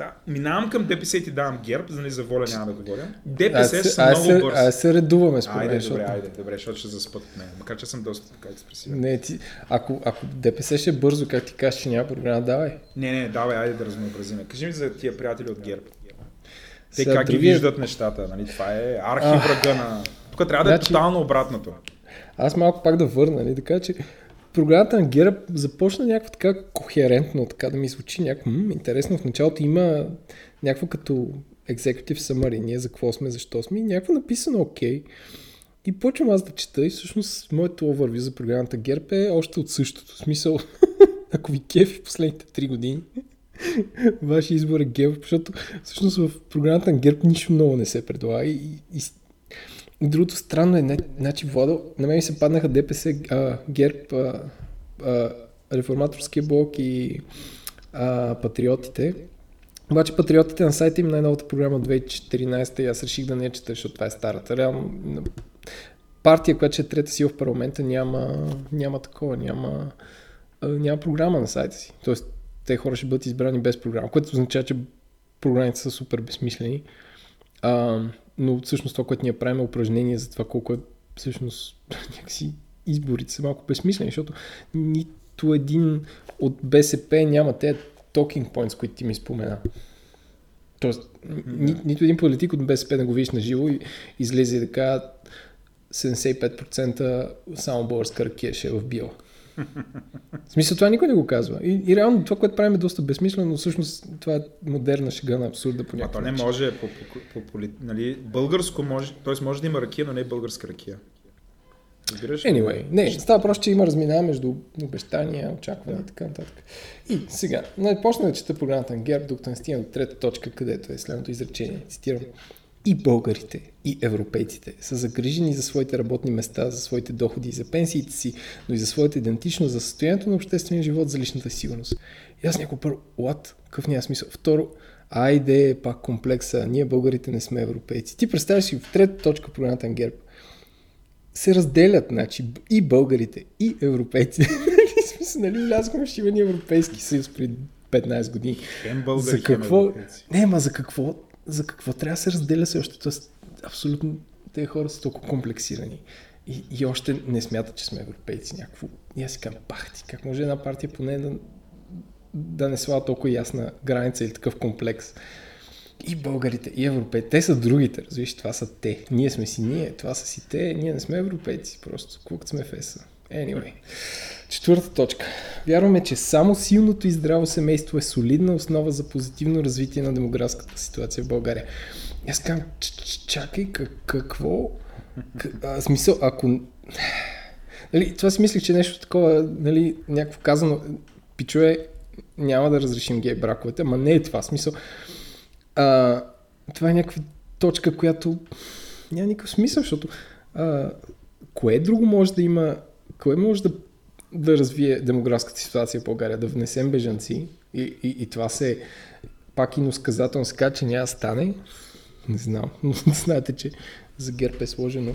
Сега, минавам към ДПС и ти давам герб, за нали за воля няма да говоря. ДПС а, са много бързи. Айде се редуваме според Айде, добре, айде, добре, защото ще заспът от мен. Макар, че съм доста така експресивен. Не, ти, ако, ако ДПС ще е бързо, как ти кажеш, че няма програма, давай. Не, не, давай, айде да разнообразиме. Кажи ми за тия приятели от герб. Те Сега, как ги виждат нещата, нали? Това е архиврага на... Тук трябва да е значи, тотално обратното. Аз малко пак да върна, нали? Така че програмата на ГЕРБ започна някакво така кохерентно, така да ми звучи някакво интересно. В началото има някакво като executive summary, ние за какво сме, защо сме и някакво написано окей. Okay. И почвам аз да чета и всъщност моето overview за програмата ГЕРБ е още от същото. В смисъл, ако ви кефи последните 3 години, вашия избор е ГЕРБ, защото всъщност в програмата на ГЕРБ нищо много не се предлага и, и, Другото странно е, значи Владо, на мен се паднаха ДПС, а, ГЕРБ, а, а, реформаторския блок и а, патриотите. Обаче патриотите на сайта им най-новата програма от 2014 и аз реших да не я чета, защото това е старата. Реално партия, която ще е трета сила в парламента, няма, няма такова, няма, няма програма на сайта си. Тоест, те хора ще бъдат избрани без програма, което означава, че програмите са супер безсмислени. А, но всъщност това, което ние правим е упражнение за това колко е всъщност някакси изборите са малко безсмислени, защото нито един от БСП няма тези talking points, които ти ми спомена. Тоест, ни, нито един политик от БСП да го видиш на живо и излезе така 75% само българска ракия ще е в био. В смисъл, това никой не го казва. И, и реално това, което правим е доста безсмислено, но всъщност това е модерна шега на абсурда по някакъв А то не може, по, по, по, по, нали, българско може, т.е. може да има ракия, но не българска ракия. Разбираш? Anyway, не, става просто, че има разминава между обещания, очаквания да. и така нататък. И сега, почна да чета програмата на ГЕРБ, докато не стигна до трета точка, където е следното изречение. Цитирам. И българите, и европейците са загрижени за своите работни места, за своите доходи и за пенсиите си, но и за своята идентичност, за състоянието на обществения живот, за личната сигурност. И аз някой първо, what? Какъв няма смисъл? Второ, айде, пак комплекса, ние българите не сме европейци. Ти представяш си в трета точка програмата на ГЕРБ се разделят, значи, и българите, и европейците. смисъл, нали, влязохме в шивани Европейски съюз преди 15 години. Хем българи, за какво? Не, ма за какво? За какво трябва да се разделя се още? Тоест, абсолютно тези хора са толкова комплексирани. И, и още не смятат, че сме европейци. Някакво. И аз си казвам, пах ти, как може една партия поне да, да не слава толкова ясна граница или такъв комплекс и българите, и европейците. Те са другите, разбираш, това са те. Ние сме си ние, това са си те, ние не сме европейци, просто колкото сме в. Anyway. Четвърта точка. Вярваме, че само силното и здраво семейство е солидна основа за позитивно развитие на демографската ситуация в България. Аз казвам, чакай, какво? А, смисъл, ако... Нали, това си мислих, че нещо такова, нали, някакво казано, пичове, няма да разрешим гей браковете, ама не е това. Смисъл, а, това е някаква точка, която няма никакъв смисъл, защото а, кое друго може да има, кое може да, да развие демографската ситуация в България, да внесем бежанци и, и, и това се пак и носказателно се казва, че няма стане. Не знам, но знаете, че за ГЕРБ е сложено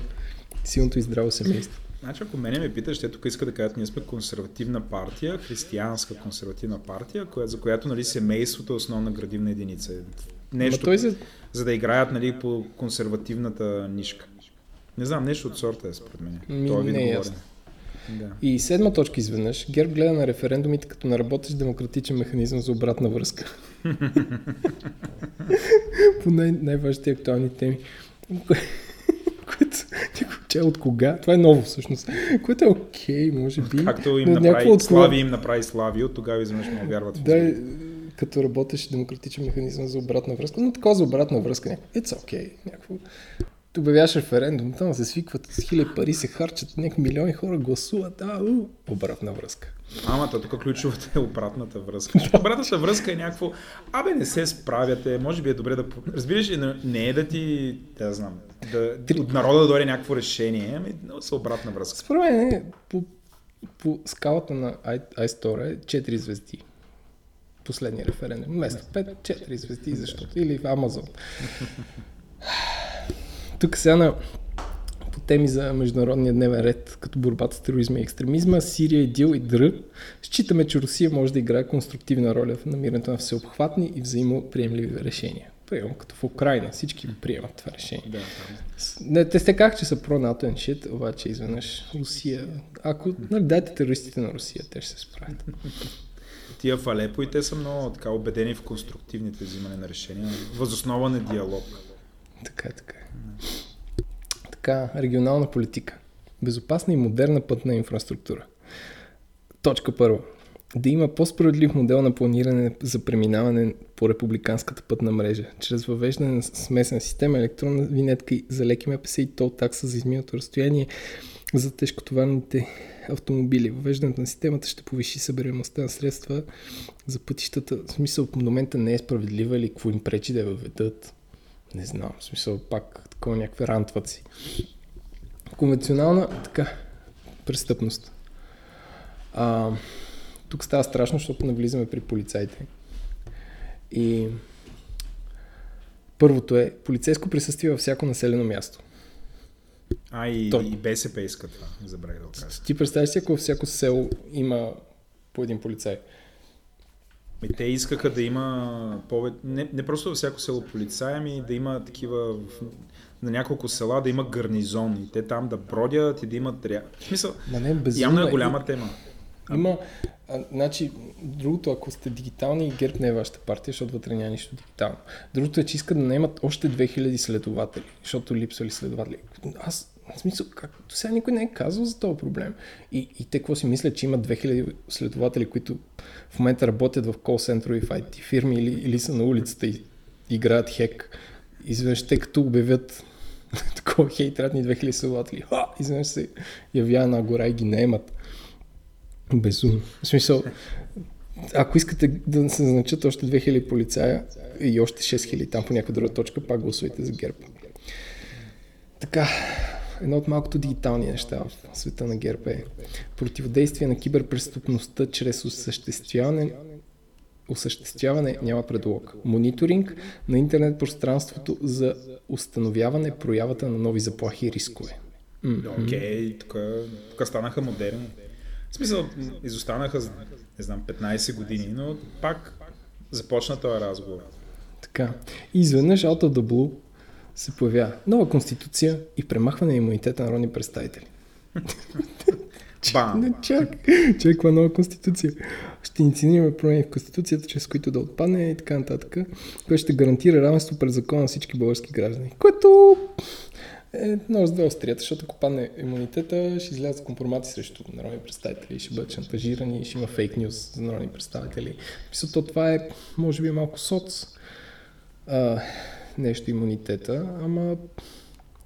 силното и здраво семейство. Значи, ако мене ме питаш, те тук искат да кажат, ние сме консервативна партия, християнска консервативна партия, за която нали, семейството е основна градивна единица нещо, той за... за да играят нали, по консервативната нишка. Не знам, нещо от сорта е според мен. Ми, Това не е ясно. Да. И седма точка изведнъж. Герб гледа на референдумите като на работещ демократичен механизъм за обратна връзка. по най- най-важните актуални теми. Което че от кога? Това е ново всъщност. Което е окей, okay, може би. Както им направи, от Слави им направи Слави, от тогава изведнъж му вярват. Да, като работеше демократичен механизъм за обратна връзка, но такова за обратна връзка. It's okay. Някакво... Обявяваш референдум, там се свикват с хиляди пари, се харчат, някакви милиони хора гласуват, а, у, обратна връзка. Ама, то тук ключовата е обратната връзка. обратната връзка е някакво, абе не се справяте, може би е добре да... Разбираш ли, не е да ти, да знам, да, от народа да дойде някакво решение, ами са обратна връзка. Според мен е, по, по скалата на iStore е 4 звезди последния референдум. Вместо 5, 4 звезди, защото. Или в Амазон. Тук сега на по теми за международния дневен ред, като борбата с тероризма и екстремизма, Сирия, ИДИЛ и ДР, считаме, че Русия може да играе конструктивна роля в намирането на всеобхватни и взаимоприемливи решения. Приемам като в Украина. Всички приемат това решение. Да, Не, те сте как, че са про НАТО шит, обаче изведнъж Русия. Ако нали, дайте терористите на Русия, те ще се справят тия в Алепо и те са много така убедени в конструктивните взимане на решения, възоснова на диалог. Така, така. Така, регионална политика. Безопасна и модерна пътна инфраструктура. Точка първа. Да има по-справедлив модел на планиране за преминаване по републиканската пътна мрежа, чрез въвеждане на смесена система, електронна винетка за леки МПС и тол такса за изминалото разстояние за тежкотоварните автомобили. Въвеждането на системата ще повиши събираемостта на средства за пътищата. В смисъл, в момента не е справедлива или какво им пречи да я въведат. Не знам. В смисъл, пак такова някакви рантваци. Конвенционална така, престъпност. А, тук става страшно, защото навлизаме при полицайите. И първото е полицейско присъствие във всяко населено място. А, и, То... и БСП иска това, забравя да кажа. Ти представяш си, ако всяко село има по един полицай? И те искаха да има повече, не, не просто във всяко село полицай, ами да има такива на няколко села да има гарнизон и те там да бродят и да имат ря... В смисъл, Ма не, явно е голяма и... тема. Има, а, значи, другото, ако сте дигитални, ГЕРБ не е вашата партия, защото вътре няма нищо дигитално. Другото е, че искат да наемат още 2000 следователи, защото липсвали следователи. Аз В смисъл, как, сега никой не е казал за този проблем. И, и те какво си мислят, че има 2000 следователи, които в момента работят в кол-центрови в IT фирми или, или са на улицата и играят хек. Изведнъж те като обявят такова хей, трябва ни 2000 следователи. Ха! Изведнъж се явява на гора и ги наемат. Безумно. В смисъл, ако искате да се назначат още 2000 полицая и още 6000 там по някаква друга точка, пак гласувайте за ГЕРБ. Така, едно от малкото дигитални неща в света на ГЕРБ е противодействие на киберпреступността чрез осъществяване осъществяване няма предлог. Мониторинг на интернет пространството за установяване проявата на нови заплахи и рискове. Окей, okay, тук, тук станаха модерни. В смисъл, изостанаха, не знам, 15 години, но пак започна този разговор. Така. И изведнъж out of the blue се появява нова конституция и премахване на имунитета на народни представители. Бам! Чак, чак, каква нова конституция. Ще инициираме промени в конституцията, чрез които да отпадне и така нататък, което ще гарантира равенство пред закона на всички български граждани. Което е много с две острията, защото ако падне имунитета, ще излязат компромати срещу народни представители, ще бъдат шантажирани, ще има фейк нюз за народни представители. Мисля, това е, може би, малко соц а, нещо имунитета, ама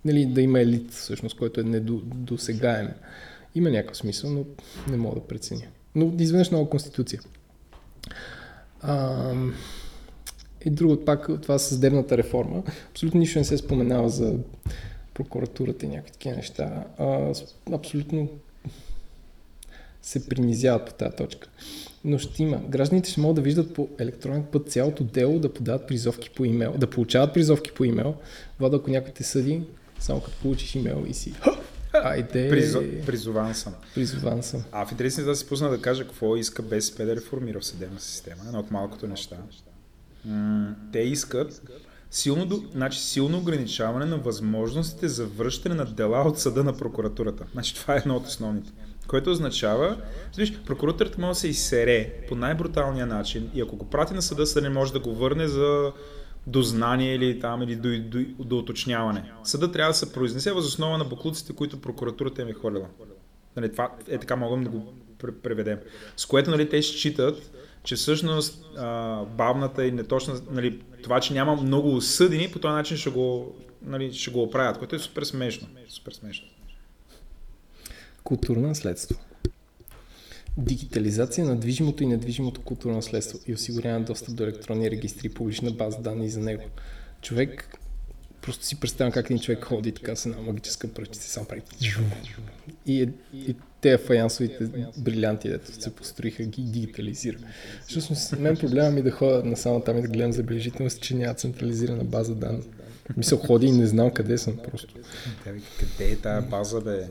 нали, да има елит, всъщност, който е недосегаем. Има някакъв смисъл, но не мога да преценя. Но изведнъж нова конституция. А, и друго пак, това съдебната реформа. Абсолютно нищо не се споменава за прокуратурата и някакви такива неща. А, абсолютно се принизяват по тази точка. Но ще има. Гражданите ще могат да виждат по електронен път цялото дело, да подават призовки по имейл, да получават призовки по имейл. Вода, ако някой те съди, само като получиш имейл и си Айде. Призо, призован съм. Призован съм. А в интересни да се пусна да кажа какво иска БСП да реформира в съдебна система. Едно от малкото неща. М- те искат силно, значи, силно ограничаване на възможностите за връщане на дела от съда на прокуратурата. Значи това е едно от основните. Което означава, виж, прокуратурата може да се изсере по най-бруталния начин и ако го прати на съда, съда не може да го върне за до знание или там или до, до, до уточняване. Съда трябва да се произнесе въз основа на буклуците, които прокуратурата им е хвърлила. Нали, това е така можем да го преведем. С което нали, те считат, че всъщност а, бавната и неточна, нали, това, че няма много осъдени, по този начин ще го, нали, ще го оправят, което е супер смешно. Супер смешно. Културно наследство. Дигитализация на движимото и недвижимото културно наследство и осигуряване достъп до електронни регистри и публична база данни за него. Човек, просто си представям как един човек ходи така с една магическа пръчица и сам прави. И, е, и те фаянсовите брилянти, дето се построиха, ги дигитализира. Всъщност, мен проблема ми е да ходя на само там и да гледам забележителност, че няма централизирана база данни. Мисля, ходи и не знам къде съм просто. Къде е тази база, бе?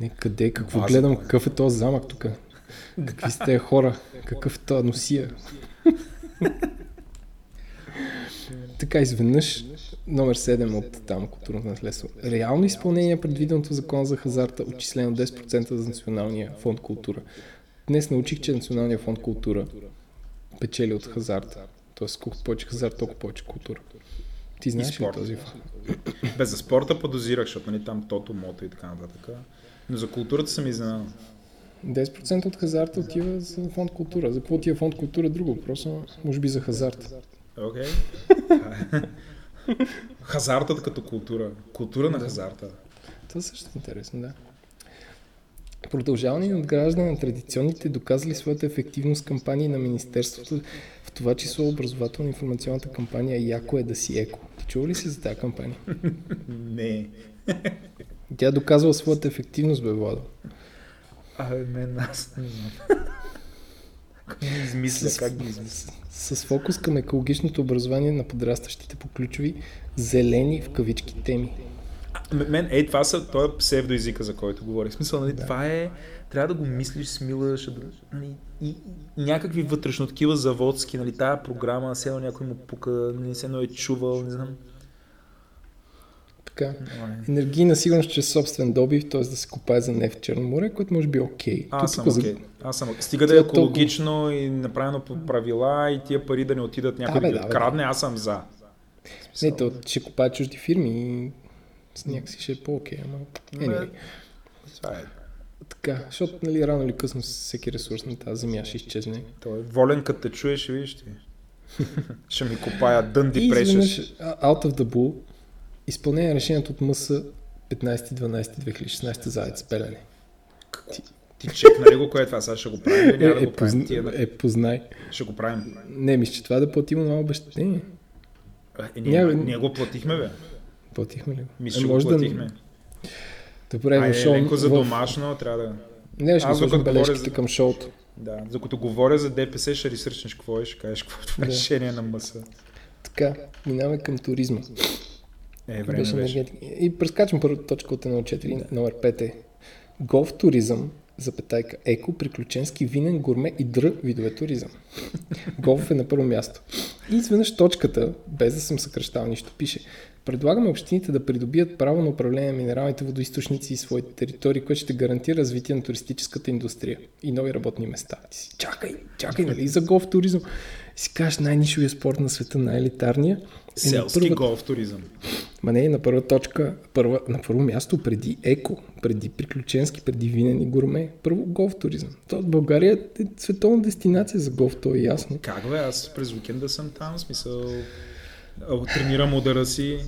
Не, къде, какво база, гледам, какъв е този замък тук? Какви сте хора? Какъв този носия? така изведнъж номер 7 от там културното наследство. Реално изпълнение предвиденото закон за хазарта, отчислено 10% за Националния фонд култура. Днес научих, че Националния фонд култура печели от хазарта. Тоест, колкото повече хазарт, толкова повече култура. Ти знаеш ли този факт? Без за спорта подозирах, защото нали, там тото, мото и така нататък. Но за културата съм изненадан. 10% от хазарта отива за фонд култура. За какво отива фонд култура? Друго въпрос, може би за хазарт. Окей. Okay. Хазартът като култура. Култура на да. хазарта. Това също е интересно, да. Продължаване и надграждане на традиционните доказали своята ефективност кампании на Министерството, в това число образователно информационната кампания Яко е да си еко. Ти чува ли си за тази кампания? Не. Тя доказва своята ефективност, бе, Владо. А, мен аз не знам. Как ги измисля, с, как ги измисля? С, с фокус към екологичното образование на подрастващите по ключови зелени в кавички теми. А, мен, ей, това са, това е псевдоязика, за който говорих. В смисъл, нали, да. това е, трябва да го мислиш, смилаш, да, нали, и, и, някакви вътрешно такива заводски, нали, тая програма, все някой му пука, нали, се е чувал, не знам така. Енергийна сигурност чрез собствен добив, т.е. да се копае за нефт в Черно море, което може би е окей. Аз съм окей. Okay. Аз съм Стига да е екологично толкова... и направено по правила и тия пари да не отидат някой да, да, да крадне, аз съм за. Не, то ще копаят чужди фирми и Някакси ще е по-окей, ама... Anyway. Това е. Така, защото нали, рано или късно всеки ресурс на тази земя ще изчезне. Той е волен, като те чуеш, видиш ти. ще ми копая дънди прешеш. out of the blue, изпълнение на решението от МС 15-12-2016 за АЕЦ Белене. Ти чекна ли го, кое е това? Сега ще го правим или Е, да е, го правим? позна, Тия, да- е, познай. Ще го правим. Не, мисля, че това е да платим на обещание. Е, ние, Няма- ние го платихме, бе. Платихме ли? го? Мисля, Е, че го може платихме. Добре, в Айде, шоу... леко за в... домашно, трябва да... Не, ще Аз го сложим бележките за- към шоуто. Да, докато говоря за ДПС, ще ресърчнеш какво е, ще кажеш какво е това Да. решение на МС. Така, минаваме към туризма. Е, време Беше беше. И прескачам първата точка от 1.4, номер 5 е голф туризъм, запетайка, еко, приключенски, винен, гурме и др видове туризъм. Голф е на първо място. И изведнъж точката, без да съм съкръщал нищо, пише Предлагаме общините да придобият право на управление на минералните водоисточници и своите територии, което ще гарантира развитие на туристическата индустрия и нови работни места. Ти си, чакай, чакай, нали за голф туризъм? И си кажеш най-нишовия спорт на света, най-елитарния. Е, Селски първата- голф туризъм. Ма не, на първа точка, първа, на първо място, преди еко, преди приключенски, преди винен и гурме, първо голф туризъм. То България е световна дестинация за голф, то е ясно. Как бе, аз през уикенда съм там, смисъл... Тренирам удара си.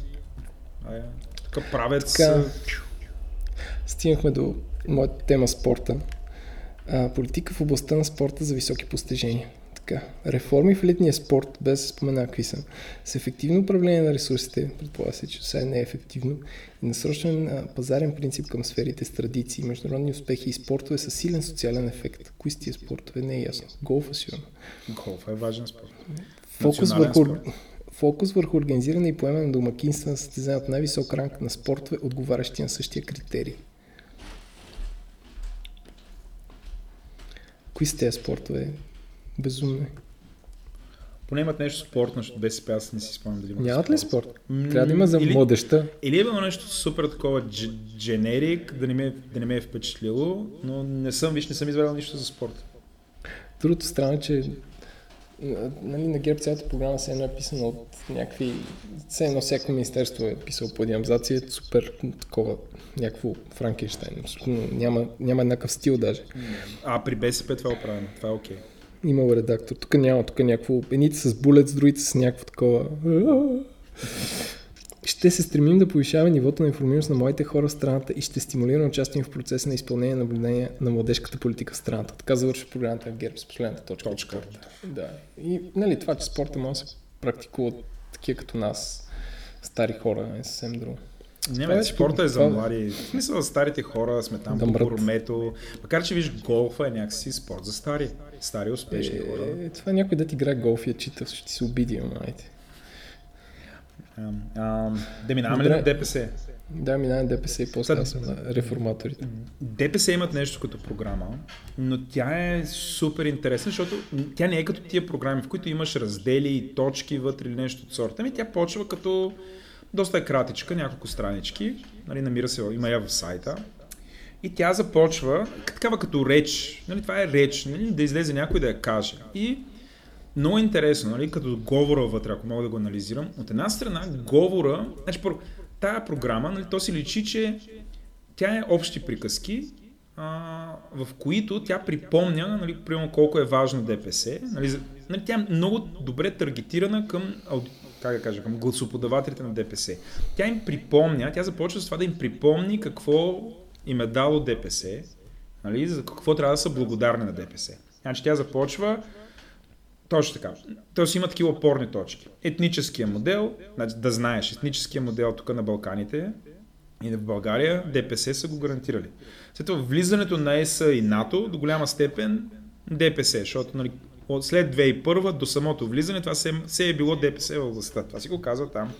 Ай, Така правец. Така. Стигнахме до моята тема спорта. А, политика в областта на спорта за високи постижения. Така, реформи в летния спорт, без да спомена какви са, с ефективно управление на ресурсите, предполага се, че сега не е ефективно, и насрочване на пазарен принцип към сферите с традиции, международни успехи и спортове с силен социален ефект. Кои са тия спортове? Не е ясно. Голфа сигурно. Голф е важен спорт. Фокус върху, фокус върху организиране и поемане на домакинства на състезания от най-висок ранг на спортове, отговарящи на същия критерий. Кои са тези спортове? Безумно. Поне имат нещо спортно, защото БСП аз не си спомням дали имат Нямат ли спорт? М, Трябва да има за или- младеща. Или е било нещо супер такова дж- дженерик, да не, ме, да не ме е впечатлило, но не съм, виж, не съм извадил нищо за спорт. Другото странно е, че нали, на ГЕРБ цялата програма се е писана от някакви... Все едно всяко министерство е писало по един абзац и е супер такова, някакво Франкенштайн. Няма, няма еднакъв стил даже. А при БСП това е оправено, това е окей. Имало редактор. Тук няма, тук е някакво... Едните с булет, с другите с някакво такова... Ще се стремим да повишаваме нивото на информираност на младите хора в страната и ще стимулираме участие в процеса на изпълнение на наблюдение на младежката политика в страната. Така завършва програмата на ГЕРБ с последната точка. Точка. Да. И нали, това, че спорта може да се практикува от такива като нас, стари хора, е съвсем друго. Не, Това е бе, спорта е за млади. В смисъл, старите хора сме там Да по гурмето. Макар, че виж, голфа е някакси спорт за стари. Стари успешни хора. Е, това някой да ти играе голф и я чита, ще ти се обиди, ам, Да минаваме ли на ДПС? Да, минаваме ДПС и после аз на реформаторите. ДПС имат нещо като програма, но тя е супер интересна, защото тя не е като тия програми, в които имаш раздели и точки вътре или нещо от сорта. Ами тя почва като доста е кратичка, няколко странички, нали, намира се, има я в сайта. И тя започва такава като реч, нали, това е реч, нали, да излезе някой да я каже. И много интересно, нали, като говора вътре, ако мога да го анализирам. От една страна, говора, значи, тая програма, нали, то си личи, че тя е общи приказки, а, в които тя припомня, нали, примерно колко е важно ДПС. Нали, нали, тя е много добре таргетирана към, как да кажа, към гласоподавателите на ДПС. Тя им припомня, тя започва с това да им припомни какво им е дало ДПС, нали, за какво трябва да са благодарни на ДПС. Значи тя започва точно така. Тоест има такива опорни точки. Етническия модел, значи да знаеш, етническия модел тук на Балканите и в България ДПС са го гарантирали. След това влизането на ЕС и НАТО до голяма степен ДПС, защото нали, от след 2001 до самото влизане това се, се е било ДПС в властта. Това си го казва там.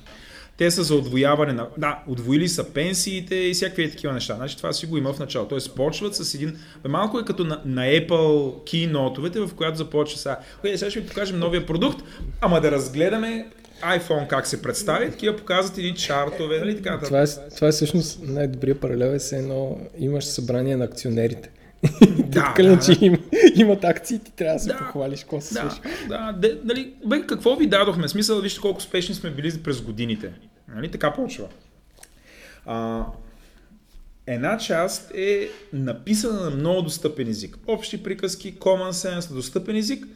Те са за отвояване на... Да, отвоили са пенсиите и всякакви е такива неща. Значи това си го има в начало. Тоест почват с един... Малко е като на, на Apple keynote в която започва сега. Окей, сега ще ви покажем новия продукт, ама да разгледаме iPhone как се представи, такива показват едни чартове, нали така. Това е, това е всъщност най-добрият паралел е едно имаш събрание на акционерите. Да, да, че да. им, имат акции, ти трябва да се Да, похвалиш какво се Да, свърши. да, де, нали, бе, какво ви дадохме? Смисъл, вижте колко успешни сме били през годините. Нали, така почва. А, една част е написана на много достъпен език. Общи приказки, common sense, достъпен език,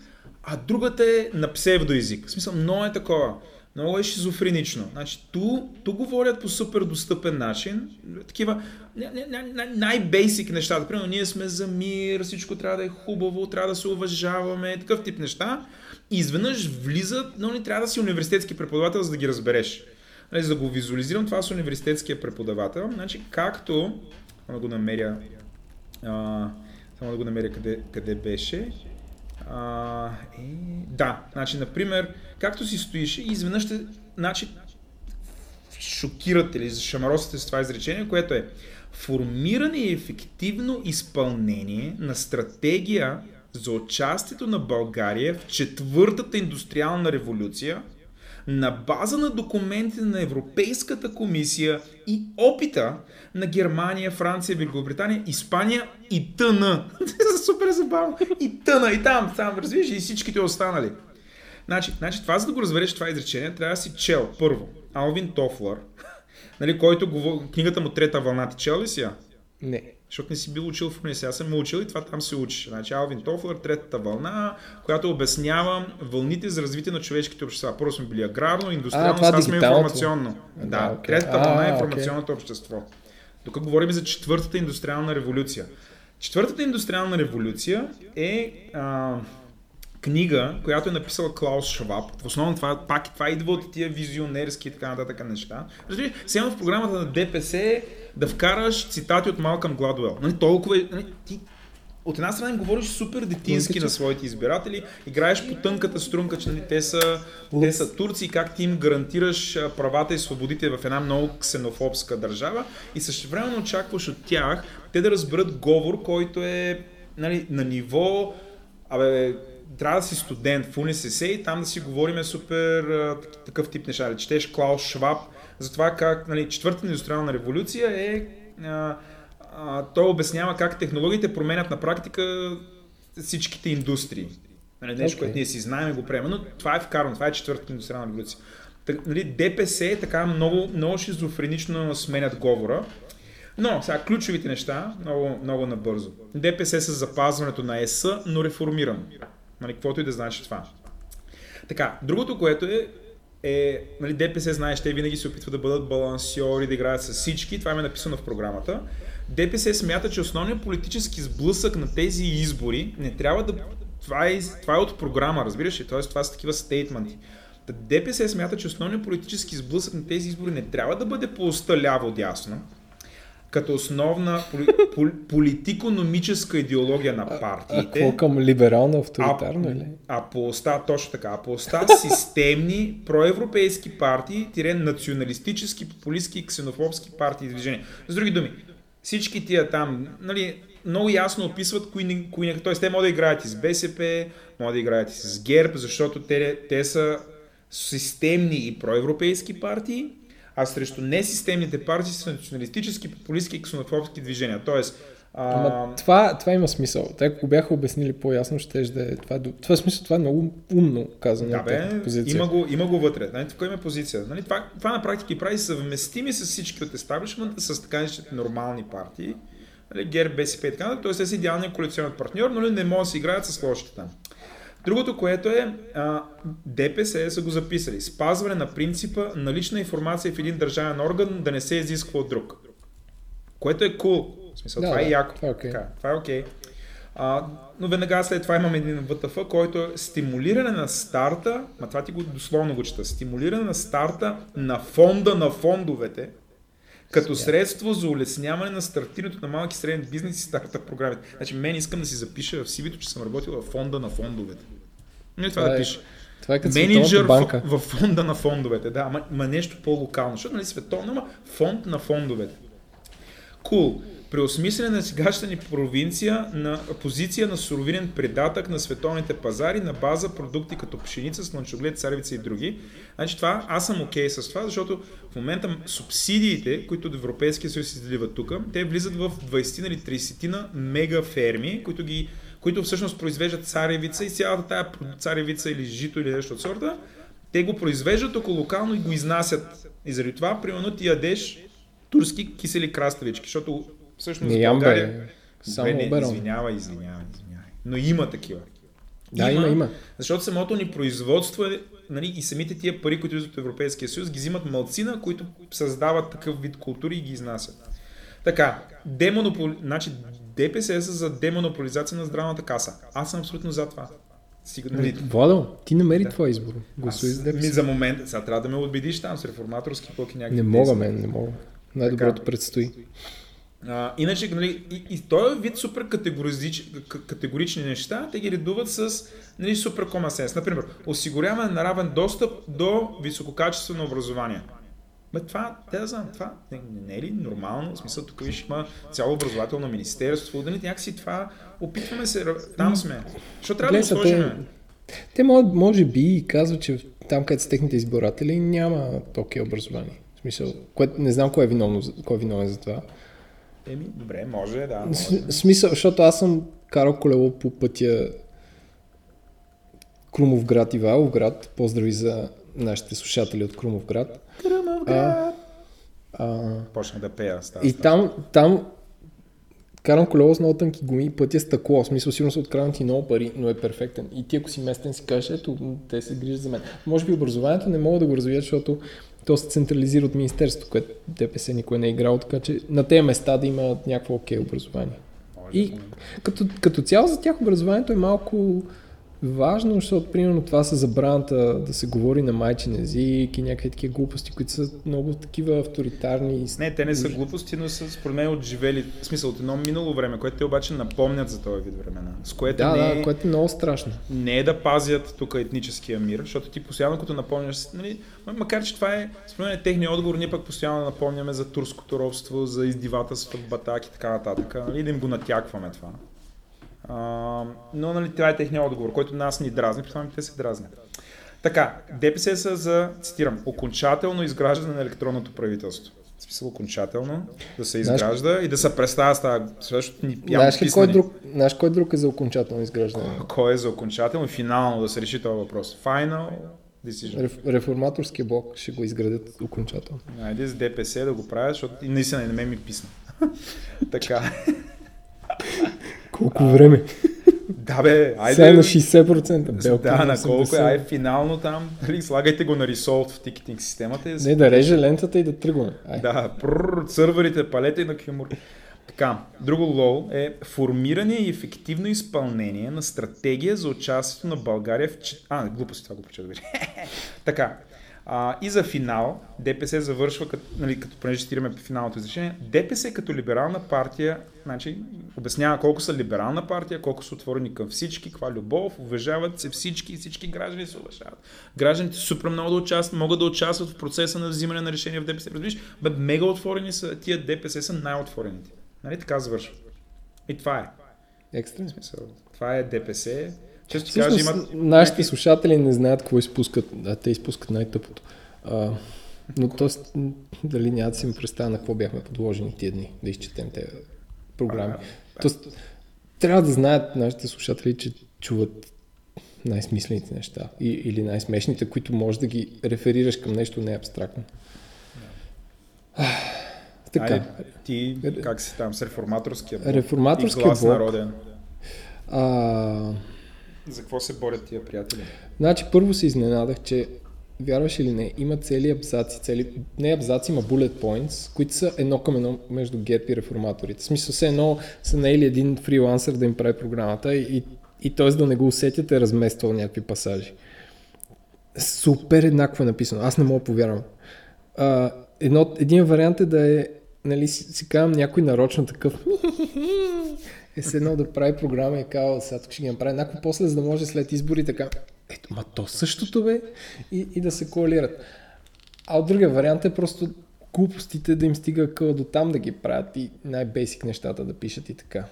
а другата е на псевдоезик. В смисъл, много е такова. Много е шизофренично. Значи, ту, ту говорят по супер достъпен начин, такива най-бейсик неща. Примерно, ние сме за мир, всичко трябва да е хубаво, трябва да се уважаваме, такъв тип неща. И изведнъж влизат, но не трябва да си университетски преподавател, за да ги разбереш. Нали, за да го визуализирам, това с университетския преподавател. Значи, както, само да го намеря, а, само да го намеря къде, къде беше. А, е, да, значи, например, както си стоиш и изведнъж ще, значи, шокирате или зашамаросите с това изречение, което е формиране и ефективно изпълнение на стратегия за участието на България в четвъртата индустриална революция на база на документите на Европейската комисия и опита на Германия, Франция, Великобритания, Испания и тъна. Супер забавно. И тъна, и там, там, разбираш, и всичките останали. Значи, значи, това за да го разбереш това изречение, трябва да си чел първо Алвин Тофлър, нали, който го, книгата му Трета вълна, ти чел ли си я? Не. Защото не си бил учил в университет. Аз съм учил и това там се учиш. Значи Алвин Тофлър, третата вълна, която обяснява вълните за развитие на човешките общества. Първо сме били аграрно, индустриално, сега сме информационно. Да, да okay. третата вълна е информационното okay. общество. Тук говорим за четвъртата индустриална революция. Четвъртата индустриална революция е а, книга, която е написал Клаус Шваб. В основно това, пак това идва от тия визионерски и така нататък неща. Разбираш, сега в програмата на ДПС да вкараш цитати от Малкъм Гладуел. Нали, толкова е, нали, ти от една страна им говориш супер детински на своите избиратели, играеш по тънката струнка, че нали, те, са, те са турци, как ти им гарантираш правата и свободите в една много ксенофобска държава и също време очакваш от тях те да разберат говор, който е нали, на ниво Абе, трябва да си студент в УНСС и там да си говорим супер такъв тип неща. Четеш Клаус Шваб за това как нали, четвъртата индустриална революция е а, а, той обяснява как технологиите променят на практика всичките индустрии. Нали, нещо, okay. което ние си знаем и го приемаме, но това е вкарано, това е четвъртата индустриална революция. Так, нали, ДПС е така много, много шизофренично сменят говора. Но, сега ключовите неща, много, много набързо. ДПС с запазването на ЕС, но реформирано. Нали, каквото и да значи това. Така, другото, което е, е нали, ДПС, знаеш, те винаги се опитват да бъдат балансиори, да играят с всички. Това е написано в програмата. ДПС смята, че основният политически сблъсък на тези избори не трябва да... Това е, това е от програма, разбираш ли? Тоест, това са такива стейтменти. ДПС смята, че основният политически сблъсък на тези избори не трябва да бъде по оста ляво-дясно, като основна поли, политико-номическа идеология на партиите. А, а към либерално авторитарно а, или? А по оста, точно така, а по оста системни проевропейски партии, тире националистически, популистски и ксенофобски партии и движения. С други думи, всички тия там, нали, много ясно описват кои, кои т.е. те могат да играят и с БСП, могат да играят и с ГЕРБ, защото те, те са системни и проевропейски партии, а срещу несистемните партии са националистически, популистски и ксенофобски движения. Тоест, а... Ама това, това има смисъл. Те ако бяха обяснили по-ясно, ще да е. Това, това, смисъл, това е много умно казано. Да, бе, позиция. Има, го, има го вътре. Нали, тук има позиция. Нали, това, това на практика и прави съвместими с всички от естаблишмента, с така наречените нормални партии. Нали, ГЕРБ, БСП и така. Тоест, те са идеалният коалиционен партньор, но нали, не могат да си играят с лошите там. Другото, което е, а, ДПС са го записали. Спазване на принципа на лична информация в един държавен орган да не се изисква от друг. Което е cool. В смисъл, да, това е яко. Това е окей. Okay. Така, това е. Okay. А, но веднага след това имаме един ВТФ, който е стимулиране на старта, а това ти го дословно го чета, стимулиране на старта на фонда на фондовете, като средство за улесняване на стартирането на малки и средни бизнес и стартъп програмите. Значи мен искам да си запиша в CV-то, че съм работил в фонда на фондовете. Не това, това да е, пише. Това е като Менеджер банка. В, в фонда на фондовете, да, ма, ма нещо по-локално, защото нали световно, ама фонд на фондовете. Cool преосмислене на сегашната ни провинция на позиция на суровинен предатък на световните пазари на база продукти като пшеница, слънчоглед, царевица и други. Значи това, аз съм окей okay с това, защото в момента субсидиите, които от Европейския съюз изливат тук, те влизат в 20 или 30 на мега ферми, които, ги, които всъщност произвеждат царевица и цялата тая царевица или жито или нещо от сорта, те го произвеждат около локално и го изнасят. И заради това, примерно, ти ядеш турски кисели краставички, защото всъщност Не България... бе. Само не, оберон. извинявай, извинявай, извинявай. Но има такива. Да, има, има. Защото самото ни производство е, нали, и самите тия пари, които идват от Европейския съюз, ги взимат малцина, които създават такъв вид култури и ги изнасят. Така, демонопол... значи ДПС е за демонополизация на здравната каса. Аз съм абсолютно за това. Нали, Владо, ти намери Да. твой избор. Гласуй за ми ДПС. за момент, сега трябва да ме убедиш там с реформаторски блок и някакви Не мога, мен, не мога. Най-доброто предстои. А, иначе, нали, и, и този вид супер категорич, категорични неща, те ги редуват с нали, супер common sense. Например, осигуряване на равен достъп до висококачествено образование. Бе, това, те да знам, това не, не е ли нормално? В смисъл, тук виж, има цяло образователно министерство, да ни някакси това, опитваме се, там сме. Що трябва да го сложим? те- Те могат, може би казват, че там, където са техните избиратели, няма токи образование. В смисъл, което, не знам кой е, виновно, кой е виновен за това. Еми, добре, може, да. Може. Смисъл, защото аз съм карал колело по пътя Крумовград и Валовград. Поздрави за нашите слушатели от Крумовград. А, а, Почна да пея. Става, и там, там карам колело с много тънки гуми и пътя е стъкло. В смисъл, сигурно са откраднати много пари, но е перфектен. И ти, ако си местен, си кажеш, ето, те се грижат за мен. Може би образованието не могат да го развият, защото то се централизира от Министерството, което ДПС никой не е играл, така че на тези места да има някакво окей образование. Може И като, като цяло за тях образованието е малко важно, защото примерно това са забраната да се говори на майчин език и някакви такива глупости, които са много такива авторитарни. Не, те не са глупости, но са според мен отживели, в смисъл от едно минало време, което те обаче напомнят за този вид времена. С което Да, не, да, е, което е много страшно. не е да пазят тук етническия мир, защото ти постоянно като напомняш, нали, макар че това е, според мен е техния отговор, ние пък постоянно напомняме за турското робство, за издивателства в Батак и така нататък, нали, да им го натякваме това. А, но нали, това е техния отговор, който нас ни дразни, това те се дразнят. Така, ДПС са за, цитирам, окончателно изграждане на електронното правителство. В смисъл окончателно, да се Знаеш- изгражда и да се представя с тази, защото ни Знаеш ли кой друг, знаеш кой друг е за окончателно изграждане? Кой е за окончателно и финално да се реши този въпрос? Final decision. Реф, реформаторския блок ще го изградят окончателно. Айде с ДПС да го правят, защото и наистина на мен ми писна. така. Колко време? Да бе, айде. Сега е на 60%. Белко да, на 80. колко е, ай финално там, нали, слагайте го на resolve в тикетинг системата и Не, да реже лентата и да тръгваме. Ай. Да, прррр, сървърите, палете на хюмор. Така, друго лоу е формиране и ефективно изпълнение на стратегия за участието на България в... А, глупости, това го прочетох. вече. така, а, и за финал, ДПС завършва, като, нали, като понеже стираме по финалното изречение, ДПС като либерална партия, значи, обяснява колко са либерална партия, колко са отворени към всички, каква любов, уважават се всички и всички граждани се уважават. Гражданите супер много да участват, могат да участват в процеса на взимане на решения в ДПС. Разбираш, бе, мега отворени са, тия ДПС са най-отворените. Нали така завършва. И това е. Екстра. Смисъл, Това е ДПС. Често ти кажа, имат... нашите слушатели не знаят какво изпускат, а те изпускат най-тъпото. А, но то, дали няма да си ми представя на какво бяхме подложени тия дни, да изчетем тези програми. Тоест, трябва да знаят нашите слушатели, че чуват най-смислените неща и, или най-смешните, които можеш да ги реферираш към нещо не абстрактно. Така, Айде, ти как си там с реформаторския блок? Реформаторския и глас блок. народен. а, За какво се борят тия приятели? Значи първо се изненадах, че вярваш или не, има цели абзаци, цели, не абзаци, има bullet points, които са едно към едно между ГЕРБ и реформаторите. В смисъл се едно са наели един фрилансър да им прави програмата и, и т.е. да не го усетят е размествал някакви пасажи. Супер еднакво е написано. Аз не мога повярвам. А, едно, един вариант е да е, нали, си, си казвам някой нарочно такъв е се едно да прави програма и казва, сега тук ще ги направи някакво после, за да може след избори така, ето, ма то същото бе, и, и да се коалират. А от другия вариант е просто глупостите да им стига къл до там да ги правят и най-бейсик нещата да пишат и така.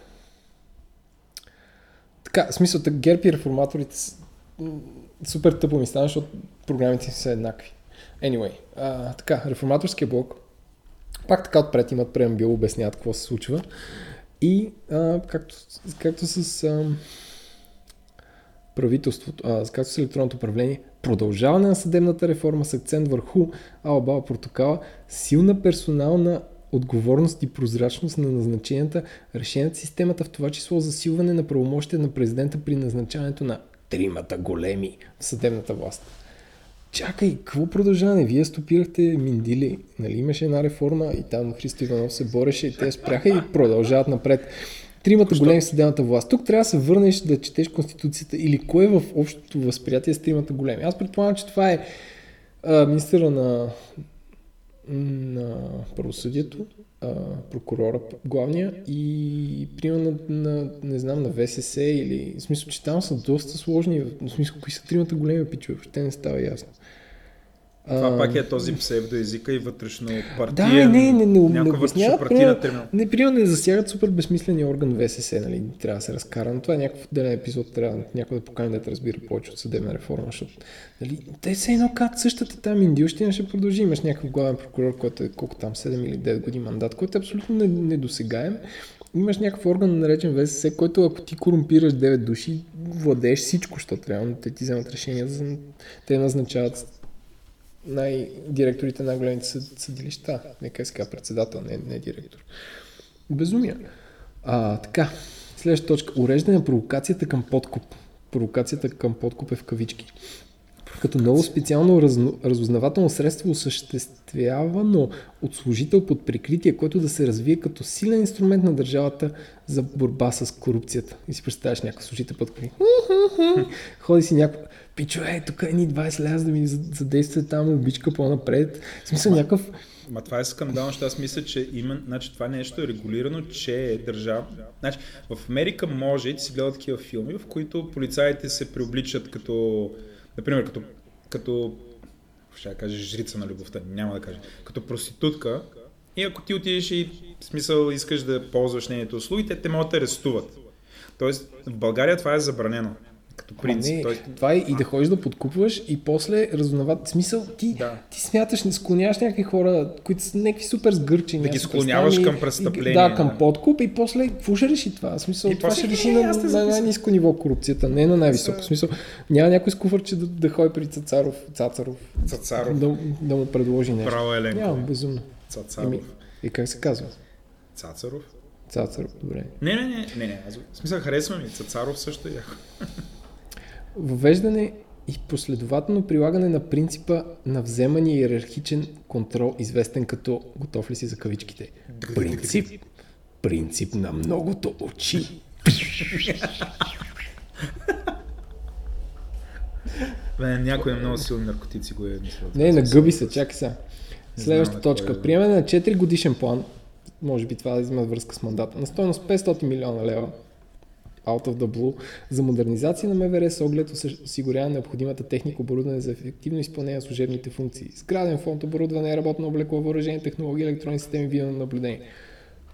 Така, в смисъл, ГЕРБ и реформаторите с... супер тъпо ми стана, защото програмите са еднакви. Anyway, а, така, реформаторския блок пак така отпред имат преамбил, обясняват какво се случва. И а, както, както с а, правителството, а, както с електронното управление, продължаване на съдебната реформа с акцент върху Албала протокола, силна персонална отговорност и прозрачност на назначенията, решенията системата, в това число засилване на правомощите на президента при назначаването на тримата големи в съдебната власт. Чакай, какво продължаване? Вие стопирахте Миндили. Нали имаше една реформа и там Христо Иванов се бореше и те спряха и продължават напред. Тримата Защо? големи съдебната власт. Тук трябва да се върнеш да четеш Конституцията или кое е в общото възприятие с тримата големи. Аз предполагам, че това е а, министъра на, на правосъдието, прокурора главния и примерно на, на, не знам, на ВСС или в смисъл, че там са доста сложни, в смисъл, кои са тримата големи пичове, въобще не става ясно. Това а, пак е този псевдоезика и вътрешно партия. Да, не, не, не, не обясняват, не, примерно не засягат супер безсмисления орган ВСС, нали, трябва да се разкара, но това е някакъв отделен епизод, трябва някой да покани да те разбира повече от съдебна реформа, защото нали, те са едно как същата там индиощина ще продължи, имаш някакъв главен прокурор, който е колко там, 7 или 9 години мандат, който е абсолютно недосегаем, имаш някакъв орган, наречен ВСС, който ако ти корумпираш 9 души, владееш всичко, защото реално те ти вземат решения, те назначават най-директорите на големите съдилища. Нека сега председател, не, не директор. Безумие. А, така, следваща точка. Уреждане на провокацията към подкуп. Провокацията към подкуп е в кавички. Като ново специално раз, разузнавателно средство осъществявано от служител под прикритие, което да се развие като силен инструмент на държавата за борба с корупцията. И си представяш някакъв служител под прикритие. Ходи си някакъв пичо, е, тук е ни 20 ляз да ми задейства там обичка по-напред. В смисъл някакъв... Ма това е скандално, защото аз мисля, че има, значи, това нещо е регулирано, че е държава. Значи, в Америка може, ти си гледал такива филми, в които полицаите се преобличат като, например, като, като ще кажа жрица на любовта, няма да кажа, като проститутка, и ако ти отидеш и в смисъл искаш да ползваш нейните услуги, те те могат да арестуват. Тоест, в България това е забранено като принцип. Не, той... Това е и да ходиш да подкупваш и после разузнават. Смисъл, ти, да. ти смяташ, не склоняваш някакви хора, които са някакви супер сгърчени. Да ги склоняваш към престъпление. Да, към подкуп и после какво ще реши това? Смисъл, и това ще реши на, на най-низко ниво корупцията, не на най-високо. Смисъл, няма някой скуфърче да, да ходи при Цацаров, Цацаров, Цацаров. Да, да му предложи нещо. Право е Няма, безумно. Цацаров. Еми, и как се казва? Цацаров. Цацаров, добре. Не, не, не, не, не. Аз, в смисъл харесва ми. Цацаров също е яко. Въвеждане и последователно прилагане на принципа на вземане иерархичен контрол, известен като готов ли си за кавичките. Принцип. Принцип на многото очи. Бе, някой е много силни наркотици го е мислил. Не, на гъби се, чакай сега. Следващата точка. Е... Приемане на 4 годишен план, може би това да има връзка с мандата, на стоеност 500 милиона лева out of the blue, за модернизация на МВР с оглед осигуряване на необходимата техника, оборудване за ефективно изпълнение на служебните функции. Сграден фонд, оборудване, работно облекло, въоръжение, технологии, електронни системи, видео наблюдение.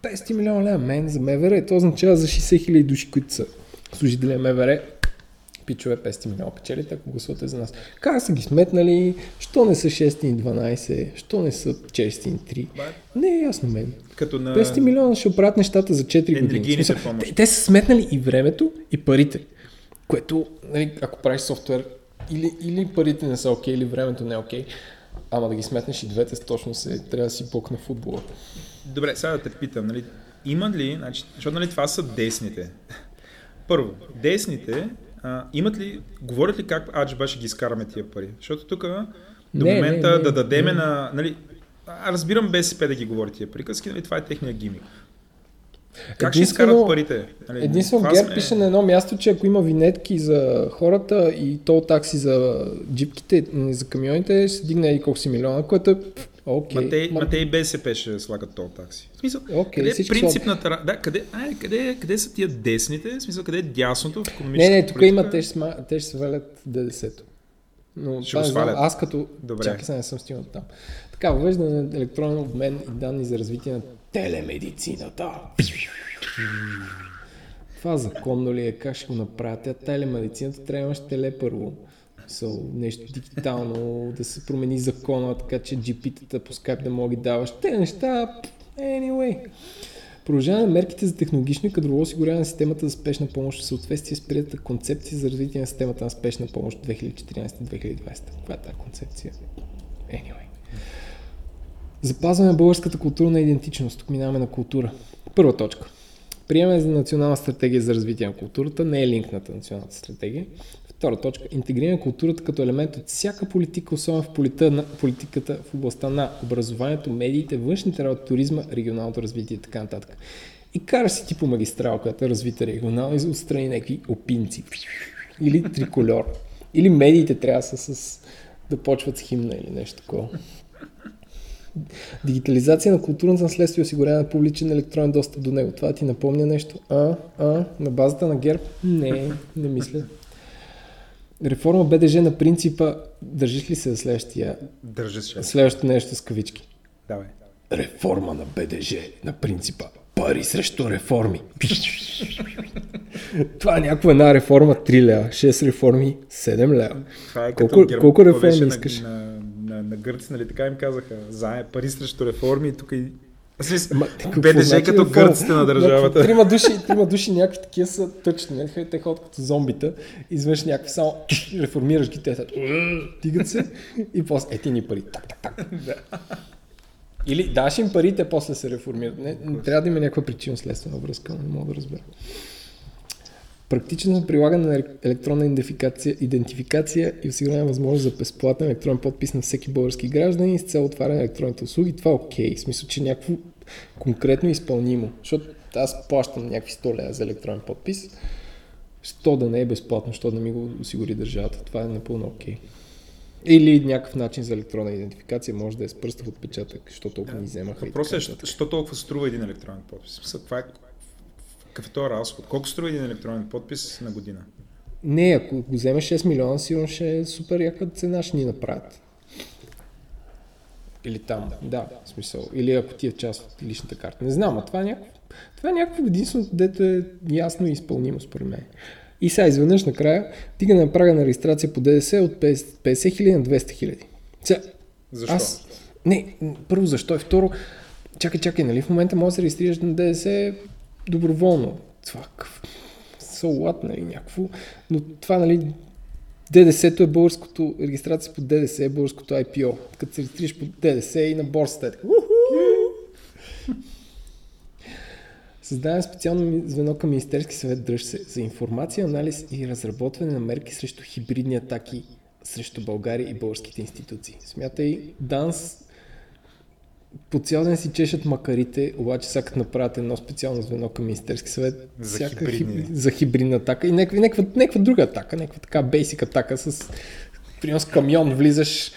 50 милиона лева мен за МВР, то означава за 60 хиляди души, които са служители МВР, пичове 500 милиона печелите, ако гласувате за нас. Как са ги сметнали? Що не са 612? Що не са 603? Не е ясно мен. Като на... 500 милиона ще оправят нещата за 4 години. Смисъл, те, те са сметнали и времето, и парите. Което, нали, ако правиш софтуер, или, или парите не са окей, okay, или времето не е окей, okay, ама да ги сметнеш и двете, точно се трябва да си бок на футбола. Добре, сега да те питам, нали, има ли, значи, защото нали, това са десните. Първо, десните а, имат ли, говорят ли как Аджиба ще ги изкараме тия пари? Защото тук до не, момента не, не, да дадеме не. на... Нали, разбирам БСП да ги говори тия приказки, нали, това е техния гимик. Как ще изкарат парите? Нали, единствено Гер сме... пише на едно място, че ако има винетки за хората и тол такси за джипките, за камионите, ще се дигне и колко си милиона, което е Okay. Ма, те, ма те и БСП ще слагат тол такси. В смисъл, okay, къде е принципната... Да, къде, ай, къде, къде са тия десните? В смисъл, къде е дясното в економическата Не, не, тук има, те ще, те ще свалят ДДС-то. Но ще това, свалят. Аз като... Добре. Чакай, сега не съм стигнал там. Така, въвеждане на електронен обмен и данни за развитие на телемедицината. Това законно ли е? Как ще го направят? Тя телемедицината трябва да имаш теле първо so, нещо дигитално, да се промени закона, така че GPT-тата по скайп да мога ги даваш. Те неща, anyway. Продължаваме мерките за технологично и кадрово осигуряване на системата за спешна помощ в съответствие с приятата концепция за развитие на системата на спешна помощ 2014-2020. Каква е тази концепция? Anyway. Запазваме българската културна идентичност. Тук минаваме на култура. Първа точка. Приемане за национална стратегия за развитие на културата не е линкната националната стратегия. Втора точка. Интегриране културата като елемент от всяка политика, особено в политиката в областта на образованието, медиите, външните работи, туризма, регионалното развитие и така нататък. И кара си ти по магистрал, която е развита регионално и отстрани някакви опинци. Или трикольор. Или медиите трябва да са с... да почват с химна или нещо такова. Дигитализация на културното наследство и осигуряване на публичен електронен достъп до него. Това ти напомня нещо? А, а, на базата на ГЕРБ? Не, не мисля. Реформа БДЖ на принципа, държиш ли се за следващия? Държа се. Следващото нещо с кавички. Давай. Реформа на БДЖ на принципа пари срещу реформи. Това е някаква една реформа 3 лева, 6 реформи 7 лева. Това е колко, като колко реформи искаш? На, на, на, на гърци, нали така им казаха, заедно пари срещу реформи и тук и БДЖ значи като гърците на държавата. Трима души, трима души някакви такива са тъчни, нали? те ходят като зомбита, изведнъж някакви само реформираш ги, те тигат се и после ети ни пари. Так, так, так. Или даш им парите, после се реформират. Не, не трябва да има някаква причина следствена връзка, не мога да разбера. Практично прилагане на електронна идентификация, идентификация и осигуряване възможност за безплатен електронен подпис на всеки български гражданин с цел отваряне на електронните услуги. Това е окей. Okay. В смисъл, че някакво конкретно изпълнимо. Защото аз плащам някакви 100 лева за електронен подпис. Що да не е безплатно, що да ми го осигури държавата. Това е напълно окей. Okay. Или някакъв начин за електронна идентификация може да е с пръстов отпечатък, защото толкова ни вземаха. Въпросът е, що толкова струва един електронен подпис? Това е какъв е този разход? Колко струва един електронен подпис на година? Не, ако го вземеш 6 милиона, сигурно ще е супер яка цена, ще ни направят. Или там, да, в смисъл. Или ако ти е част от личната карта. Не знам, а това е някакво, това е някакво единствено, дето е ясно и изпълнимо според мен. И сега изведнъж накрая тига на прага на регистрация по ДДС от 50 хиляди на 200 хиляди. Защо? Аз... Не, първо защо и второ, чакай, чакай, нали в момента може да се регистрираш на ДДС доброволно. Това so what, нали, някакво. Но това, нали, ДДС-то е българското, регистрация по ДДС е българското IPO. Като се регистрираш по ДДС и на борсата. Е Създаваме специално звено към Министерски съвет Дръж се за информация, анализ и разработване на мерки срещу хибридни атаки срещу България и българските институции. Смятай, ДАНС по цял ден си чешат макарите, обаче сега като направят едно специално звено към Министерски съвет за, всяка хибридни. за хибридна атака и някаква, някаква, някаква друга атака, някаква така бейсик атака с примерно с камион влизаш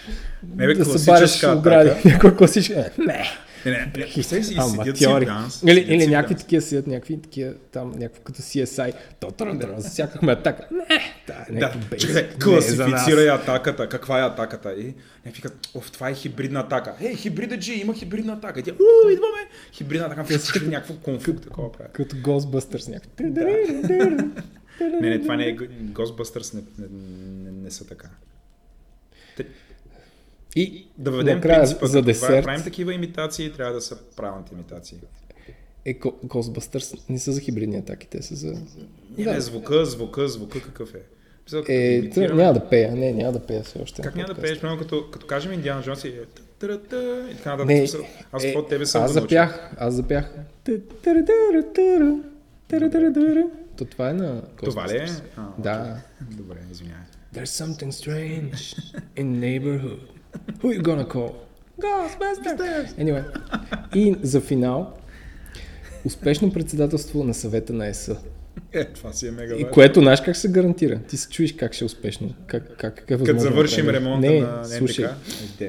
не, бе, да събаряш огради. Някаква класическа. Не. Не, не, представи си, седят си данс. Или, или някакви такива седят, някакви такива там, някакво като CSI. То засякахме атака. Не, да, да. Чакай, класифицирай атаката. Каква е атаката? И някакви казват, оф, това е хибридна атака. Ей, хибрида G, има хибридна атака. И тя, уу, идваме. Хибридна атака. Всички някакво конфликт такова прави. Като Ghostbusters някакви. Не, не, това не е Ghostbusters, не, не, не, не са така. И да въведем накрая, принципа, за десерт. правим такива имитации, трябва да са правилните имитации. Е, Ghostbusters не са за хибридни атаки, те са за... Не, да. звука, звука, звука какъв е? е, тър, няма да пея, не, няма да пея все още. Как няма да пееш, примерно като, като кажем Индиана Джонс и и така нататък. Аз е, тебе съм Аз запях, аз запях. То това е на Това ли е? Да. Добре, извинявай. There's something strange in neighborhood. Who you gonna call? Ghostbusters! Anyway. И за финал, успешно председателство на съвета на ЕС. Е, това си е мега И което знаеш как се гарантира? Ти се чуеш как ще е успешно. Как, как, как е Като завършим да ремонта не, на слушай,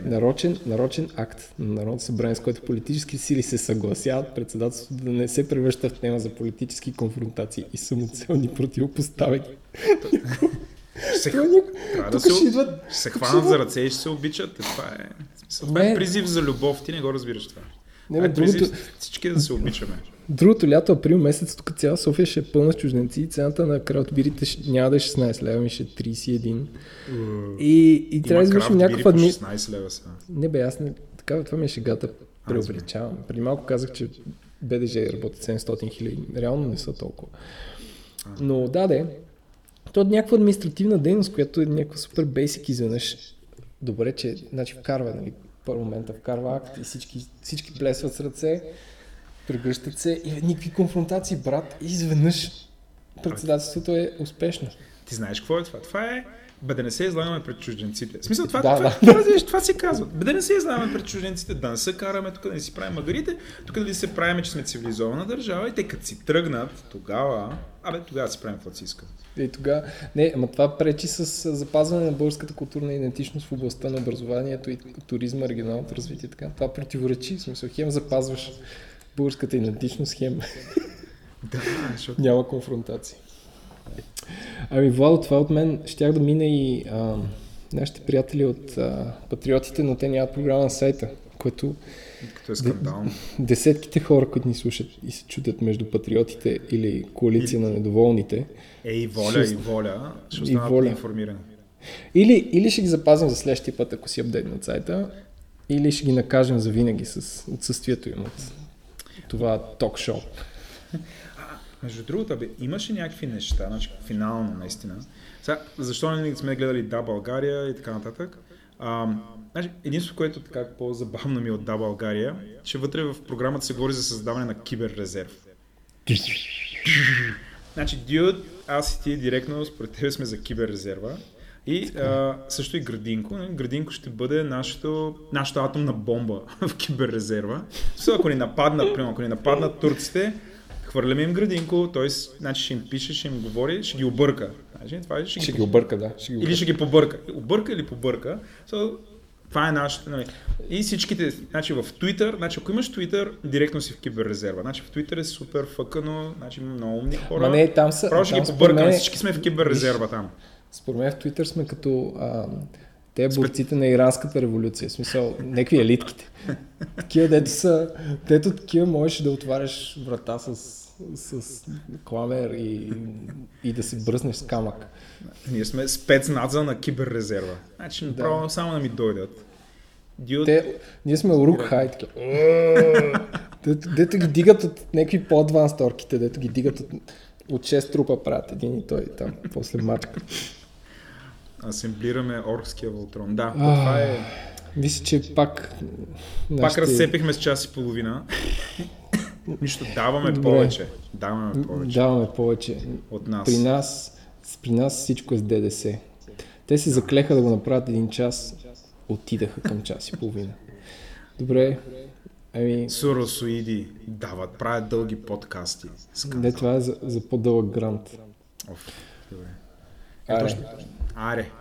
нарочен, нарочен акт на Народното събрание, с който политически сили се съгласяват председателството да не се превръща в тема за политически конфронтации и самоцелни противопоставяни. Ще се, трябва да се, идват, ще се хванат за ръце и ще се обичат. Е, това е, това е призив за любов. Ти не го разбираш това. Не, бе, другото... призив всички да се обичаме. Другото лято, април месец, тук цяла София ще е пълна с чужденци и цената на краудбирите няма да е 16 лева, ми ще е 31. Uh, и, и трябва да извършим някаква... Дни... 16 лева са. Не бе, аз не... Така, това ми е шегата. Преувеличавам. Преди малко казах, че БДЖ работи 700 хиляди. Реално не са толкова. Но да, де, то е някаква административна дейност, която е някаква супер бейсик изведнъж. Добре, че значи вкарва нали, парламента вкарва акт и всички, всички плесват с ръце, прегръщат се и никакви конфронтации, брат. И изведнъж председателството е успешно. Ти знаеш какво е това? Това е бе да не се излагаме пред чужденците. В смисъл, това, Да, това, да. това, това, това си казва. Бе да не се излагаме пред чужденците, да не се караме тук, да не си правим магарите, тук да не се правим, че сме цивилизована държава и те като си тръгнат, тогава, абе, тогава си правим каквото си искат. И тогава, не, ама това пречи с запазване на българската културна идентичност в областта на образованието и туризма, регионалното развитие. Така. Това противоречи, в смисъл, хем запазваш българската идентичност, хем Да, защото няма конфронтации. Ами, Владо, това от мен щях да мина и а, нашите приятели от а, Патриотите, но те нямат програма на сайта, което като е скандално. десетките хора, които ни слушат и се чудят между Патриотите или коалиция на недоволните, Е, и воля, Ще- и воля, ще и останат воля. информирани. Или, или ще ги запазим за следващия път, ако си апдейтнат сайта, или ще ги накажем за винаги с отсъствието им от това ток-шоу. Между другото, бе, имаше някакви неща, значи финално наистина. Сега, защо не сме гледали Да България и така нататък? А, значи, единството, което така по-забавно ми е от Да България, че вътре в програмата се говори за създаване на киберрезерв. Значи, Дюд, аз и ти директно според тебе сме за киберрезерва. И а, също и Градинко. не? Градинко ще бъде нашето, нашата атомна бомба в киберрезерва. So, ако ни нападнат, ако ни нападнат турците, хвърляме им Градинко, т.е. Значи ще им пише, ще им говори, ще ги обърка. Значи, това е, ще, Ще ги, ги обърка, да. Ще ги или обърка. ще ги побърка. Обърка или побърка. So, това е нашето. Нали. И всичките, значи в Twitter, значи ако имаш Twitter, директно си в киберрезерва. Значи в Twitter е супер фъкано, значи много умни хора. Ма не, там са... Там ги побъркаме, мен- всички сме в киберрезерва там. Според мен в Twitter сме като а, те борците на иранската революция. В смисъл, някакви елитките. Такива, дето са, дето такива можеш да отваряш врата с, с кламер и, и да се бръснеш с камък. Ние сме спецнадза на киберрезерва. Значи направо само да ми дойдат. Дюд, Те, ние сме урук хай, такива. Дето, дето ги дигат от някакви по-адванс торките, дето ги дигат от, от 6 трупа правят един и той там, после мачка. Асемблираме оркския Волтрон. Да, А, това е... Мисля, че пак... Пак нашите- разцепихме с час и половина. Нищо, даваме Добре. повече. Даваме повече Даваме повече. от нас. При нас, при нас всичко е с ДДС. Те се заклеха да го направят един час, отидаха към час и половина. Добре, ами, Суросоиди дават, правят дълги подкасти. не това е за, за по-дълъг грант. Оф, добре. Аре. ആരെ